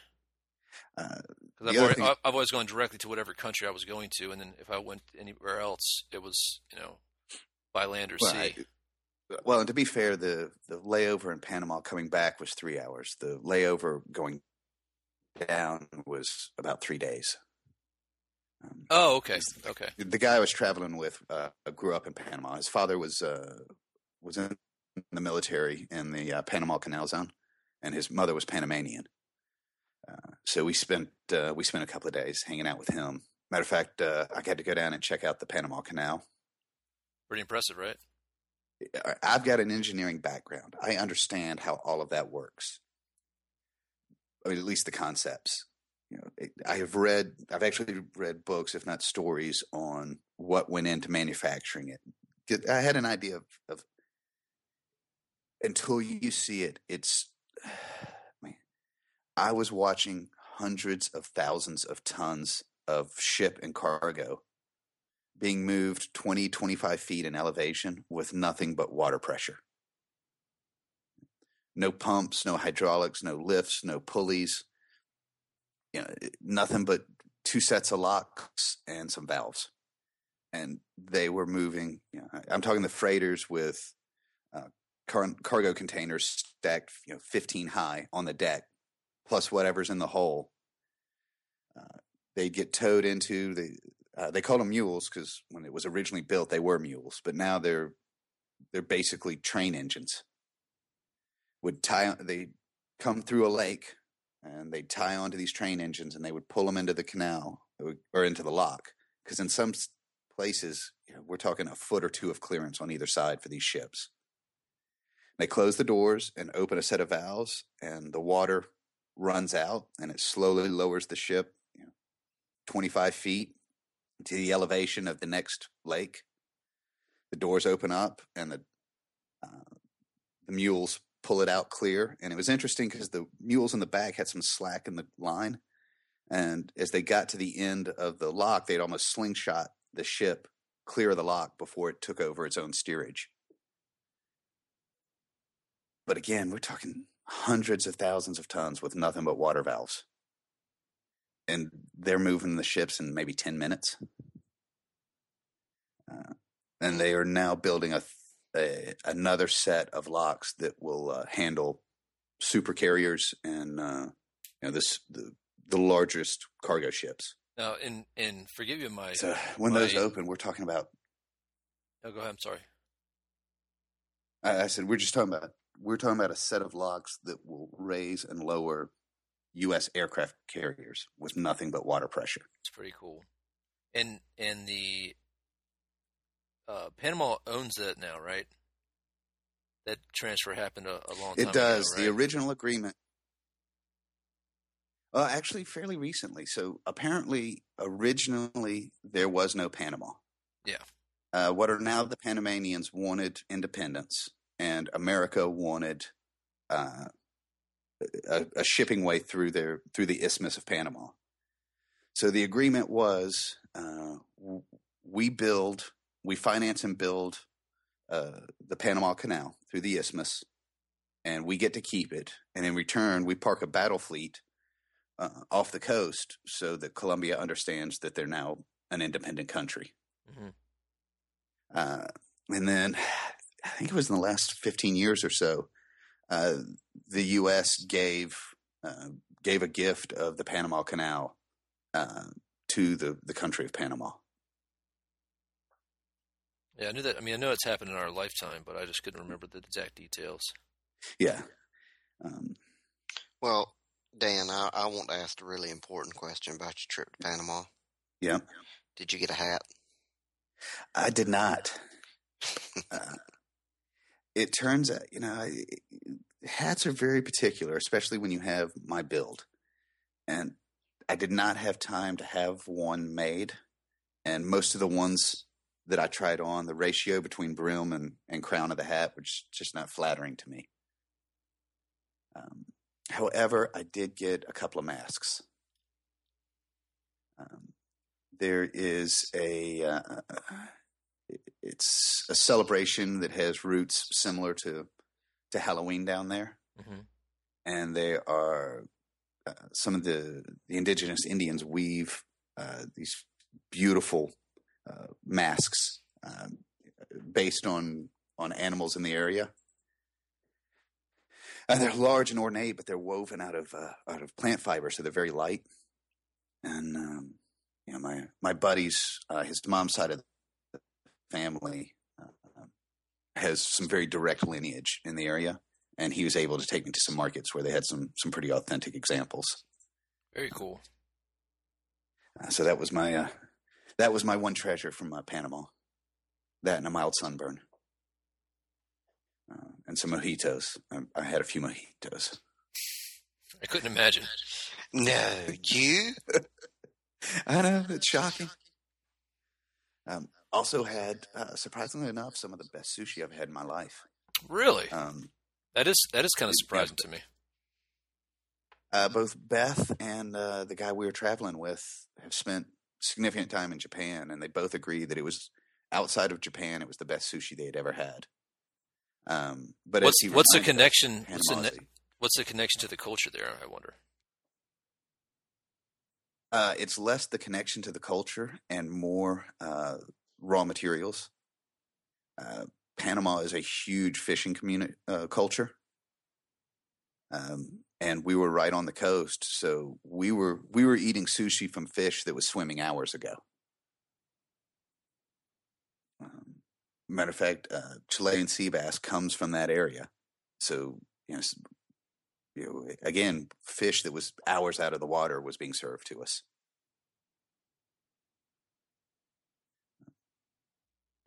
Uh, I've, already, thing, I've always gone directly to whatever country I was going to, and then if I went anywhere else, it was you know by land or well, sea. I, well, and to be fair, the the layover in Panama coming back was three hours. The layover going down was about three days. Um, oh, okay, okay. The guy I was traveling with uh, grew up in Panama. His father was uh, was in the military in the uh, Panama Canal Zone, and his mother was Panamanian. Uh, so we spent uh, we spent a couple of days hanging out with him. Matter of fact, uh, I had to go down and check out the Panama Canal. Pretty impressive, right? I've got an engineering background. I understand how all of that works. I mean, at least the concepts. You know, I have read. I've actually read books, if not stories, on what went into manufacturing it. I had an idea of, of until you see it. It's. I was watching hundreds of thousands of tons of ship and cargo being moved 20, 25 feet in elevation with nothing but water pressure. No pumps, no hydraulics, no lifts, no pulleys, you know, nothing but two sets of locks and some valves. And they were moving, you know, I'm talking the freighters with uh, car- cargo containers stacked, you know, 15 high on the deck, plus whatever's in the hole. Uh, they'd get towed into the uh, they called them mules because when it was originally built, they were mules, but now they're they're basically train engines. Would tie they come through a lake and they'd tie onto these train engines and they would pull them into the canal or into the lock because in some places you know, we're talking a foot or two of clearance on either side for these ships. They close the doors and open a set of valves, and the water runs out and it slowly lowers the ship you know, 25 feet to the elevation of the next lake. The doors open up and the uh, the mules pull it out clear. And it was interesting because the mules in the back had some slack in the line. And as they got to the end of the lock, they'd almost slingshot the ship clear of the lock before it took over its own steerage. But again, we're talking hundreds of thousands of tons with nothing but water valves and they're moving the ships in maybe 10 minutes. Uh, and they are now building a, a, another set of locks that will uh, handle super carriers and uh, you know this the the largest cargo ships. Now, and and forgive you my so when my, those open, we're talking about. No, go ahead. I'm sorry. I, I said we're just talking about we're talking about a set of locks that will raise and lower U.S. aircraft carriers with nothing but water pressure. It's pretty cool. And and the uh, Panama owns that now, right? That transfer happened a, a long time ago. It does. Ago, right? The original agreement. Uh, actually, fairly recently. So apparently, originally there was no Panama. Yeah. Uh, what are now the Panamanians wanted independence, and America wanted uh, a, a shipping way through their through the Isthmus of Panama. So the agreement was uh, we build, we finance and build uh, the Panama Canal through the Isthmus, and we get to keep it. And in return, we park a battle fleet uh, off the coast so that Colombia understands that they're now an independent country. Mm-hmm. Uh, and then I think it was in the last 15 years or so, uh, the U.S. gave uh, gave a gift of the Panama Canal uh, to the the country of Panama. Yeah, I knew that. I mean, I know it's happened in our lifetime, but I just couldn't remember the exact details. Yeah. Um, well, Dan, I, I want to ask a really important question about your trip to Panama. Yeah. Did you get a hat? I did not. uh, it turns out, you know, hats are very particular, especially when you have my build. And I did not have time to have one made. And most of the ones that I tried on, the ratio between brim and, and crown of the hat was just not flattering to me. Um, however, I did get a couple of masks. Um, there is a uh, it's a celebration that has roots similar to to Halloween down there, Mhm. and they are uh, some of the the indigenous Indians weave uh, these beautiful uh, masks um, based on on animals in the area. And they're large and ornate, but they're woven out of uh, out of plant fiber, so they're very light. And um, you know, my my buddies, uh, his mom's side of the family uh, has some very direct lineage in the area, and he was able to take me to some markets where they had some some pretty authentic examples. Very cool. Uh, so that was my uh, that was my one treasure from uh, Panama. That and a mild sunburn, uh, and some mojitos. I, I had a few mojitos. I couldn't imagine. No, you? I know it's shocking. Um, also had, uh, surprisingly enough, some of the best sushi I've had in my life. Really? Um, That is that is kind of surprising to me. uh, both Beth and uh, the guy we were traveling with have spent significant time in Japan, and they both agree that it was outside of Japan, it was the best sushi they had ever had. Um, but What's what's the connection? What's the ne- what's the connection to the culture there? I wonder. Uh, it's less the connection to the culture and more uh, raw materials. Uh, Panama is a huge fishing community uh, culture, um, and we were right on the coast, so we were we were eating sushi from fish that was swimming hours ago. Um, matter of fact, uh, Chilean sea bass comes from that area, so you know, you know, again, fish that was hours out of the water was being served to us.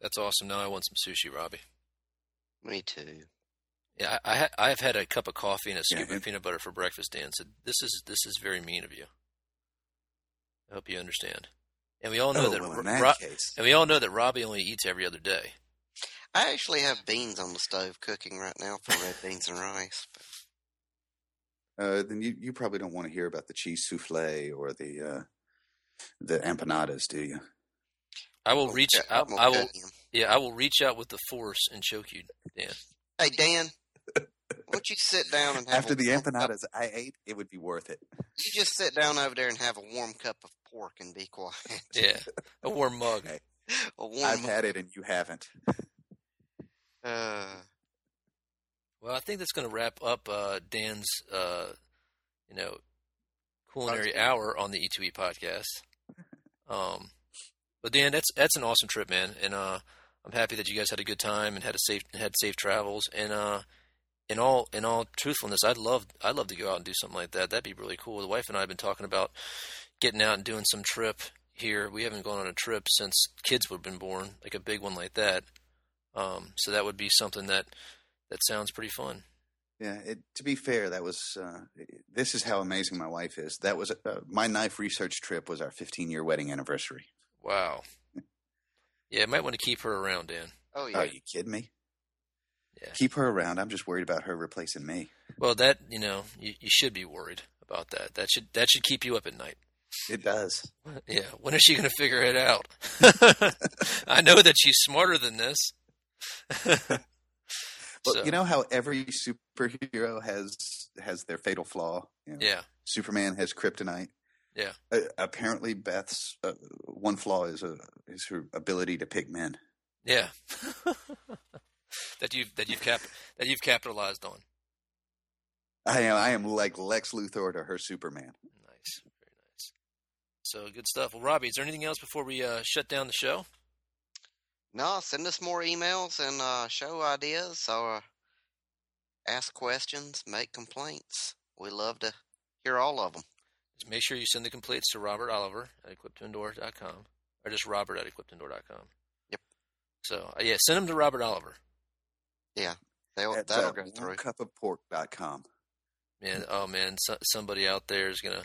That's awesome. Now I want some sushi, Robbie. Me too. Yeah, I, I ha- I've had a cup of coffee and a Yeah, scoop of peanut butter for breakfast, Dan. So this is this is very mean of you. I hope you understand. And we all know Oh, that, well, in that Ro- case, and we all know that Robbie only eats every other day. I actually have beans on the stove cooking right now for red beans and rice. uh, then you, you probably don't want to hear about the cheese souffle or the uh, the empanadas, do you? I will reach. yeah, I, I'm gonna I will. Yeah, I will reach out with the force and choke you, Dan. Hey Dan, why don't you sit down and have After a the warm cup- I ate, it would be worth it. You just sit down over there and have a warm cup of pork and be quiet. Yeah, a warm mug. Okay. a warm. I've had it and you haven't. uh, Well, I think that's going to wrap up uh, Dan's, uh, you know, culinary hour on the E2E podcast. Um, but Dan, that's that's an awesome trip, man, and uh, I'm happy that you guys had a good time and had a safe had safe travels. And uh, in all in all truthfulness, I'd love I'd love to go out and do something like that. That'd be really cool. The wife and I have been talking about getting out and doing some trip here. We haven't gone on a trip since kids would have been born, like a big one like that. Um, so that would be something that that sounds pretty fun. Yeah, it, to be fair, that was uh, this is how amazing my wife is. That was uh, my knife research trip was our 15 year wedding anniversary. Wow. Yeah, I might want to keep her around, Dan. oh, oh yeah. Are you kidding me? Yeah. Keep her around. I'm just worried about her replacing me. Well, that you know, you, you should be worried about that. That should that should keep you up at night. It does. Yeah. When is she going to figure it out? I know that she's smarter than this. Well, So, you know how every superhero has has their fatal flaw. You know, Yeah. Superman has kryptonite. Yeah. Uh, apparently, Beth's uh, one flaw is a is her ability to pick men. Yeah. that you've that you've cap that you've capitalized on. I am I am like Lex Luthor to her Superman. Nice. Very nice. So good stuff. Well, Robbie, is there anything else before we uh, shut down the show? No, send us more emails and uh, show ideas or ask questions, make complaints. We love to hear all of them. Just make sure you send the complaints to Robert Oliver at equip2endure.com or just Robert at equip2endure.com. Yep. So, uh, yeah, send them to Robert Oliver. Yeah, they'll, At that'll uh, go through. onecupofpork.com. Man, oh man, so, somebody out there is gonna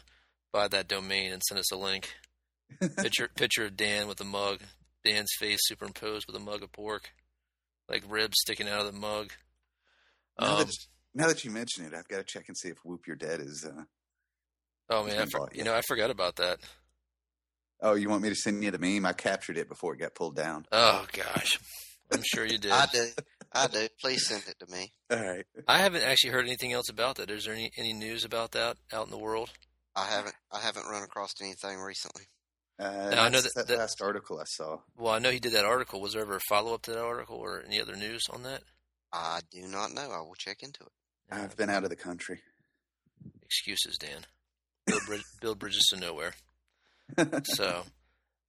buy that domain and send us a link. Picture picture of Dan with a mug. Dan's face superimposed with a mug of pork, like ribs sticking out of the mug. Now, Um, that, now that you mention it, I've got to check and see if Whoop You're Dead is. Uh, oh man, I for, you know I forgot about that. oh, you want me to send you the meme? I captured it before it got pulled down. Oh gosh, I'm sure you did. I do. I do. Please send it to me. All right. I haven't actually heard anything else about that. Is there any, any news about that out in the world? I haven't. I haven't run across anything recently. Uh, Now, I know that- that, that- last article I saw. Well, I know he did that article. Was there ever a follow up to that article or any other news on that? I do not know. I will check into it. I've been out of the country. Excuses, Dan. Build, brid- build bridges to nowhere. So,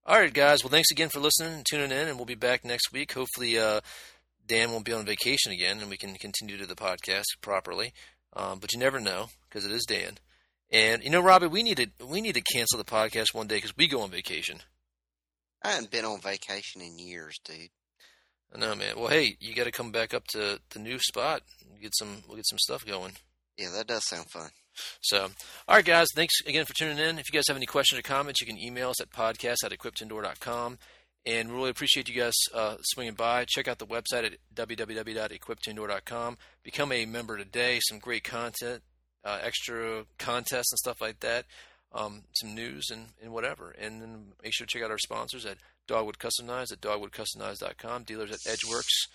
all right, guys. Well, thanks again for listening and tuning in, and we'll be back next week. Hopefully, uh, Dan won't be on vacation again, and we can continue to the podcast properly. Um, but you never know because it is Dan. And you know, Robbie, we need to we need to cancel the podcast one day because we go on vacation. I haven't been on vacation in years, dude. I know, man. Well, hey, you got to come back up to the new spot. Get some, we'll get some stuff going. Yeah, that does sound fun. So, all right, guys, thanks again for tuning in. If you guys have any questions or comments, you can email us at podcast at equip2endure.com. And we really appreciate you guys uh, swinging by. Check out the website at www.equip2endure.com. Become a member today. Some great content, uh, extra contests and stuff like that, um, some news and, and whatever. And then make sure to check out our sponsors at Dogwood Custom Knives at dogwoodcustomknives.com, dealers at Edge Works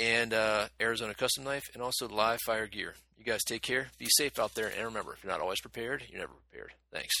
and uh, Arizona Custom Knife, and also Live Fire Gear. You guys take care. Be safe out there. And remember, if you're not always prepared, you're never prepared. Thanks.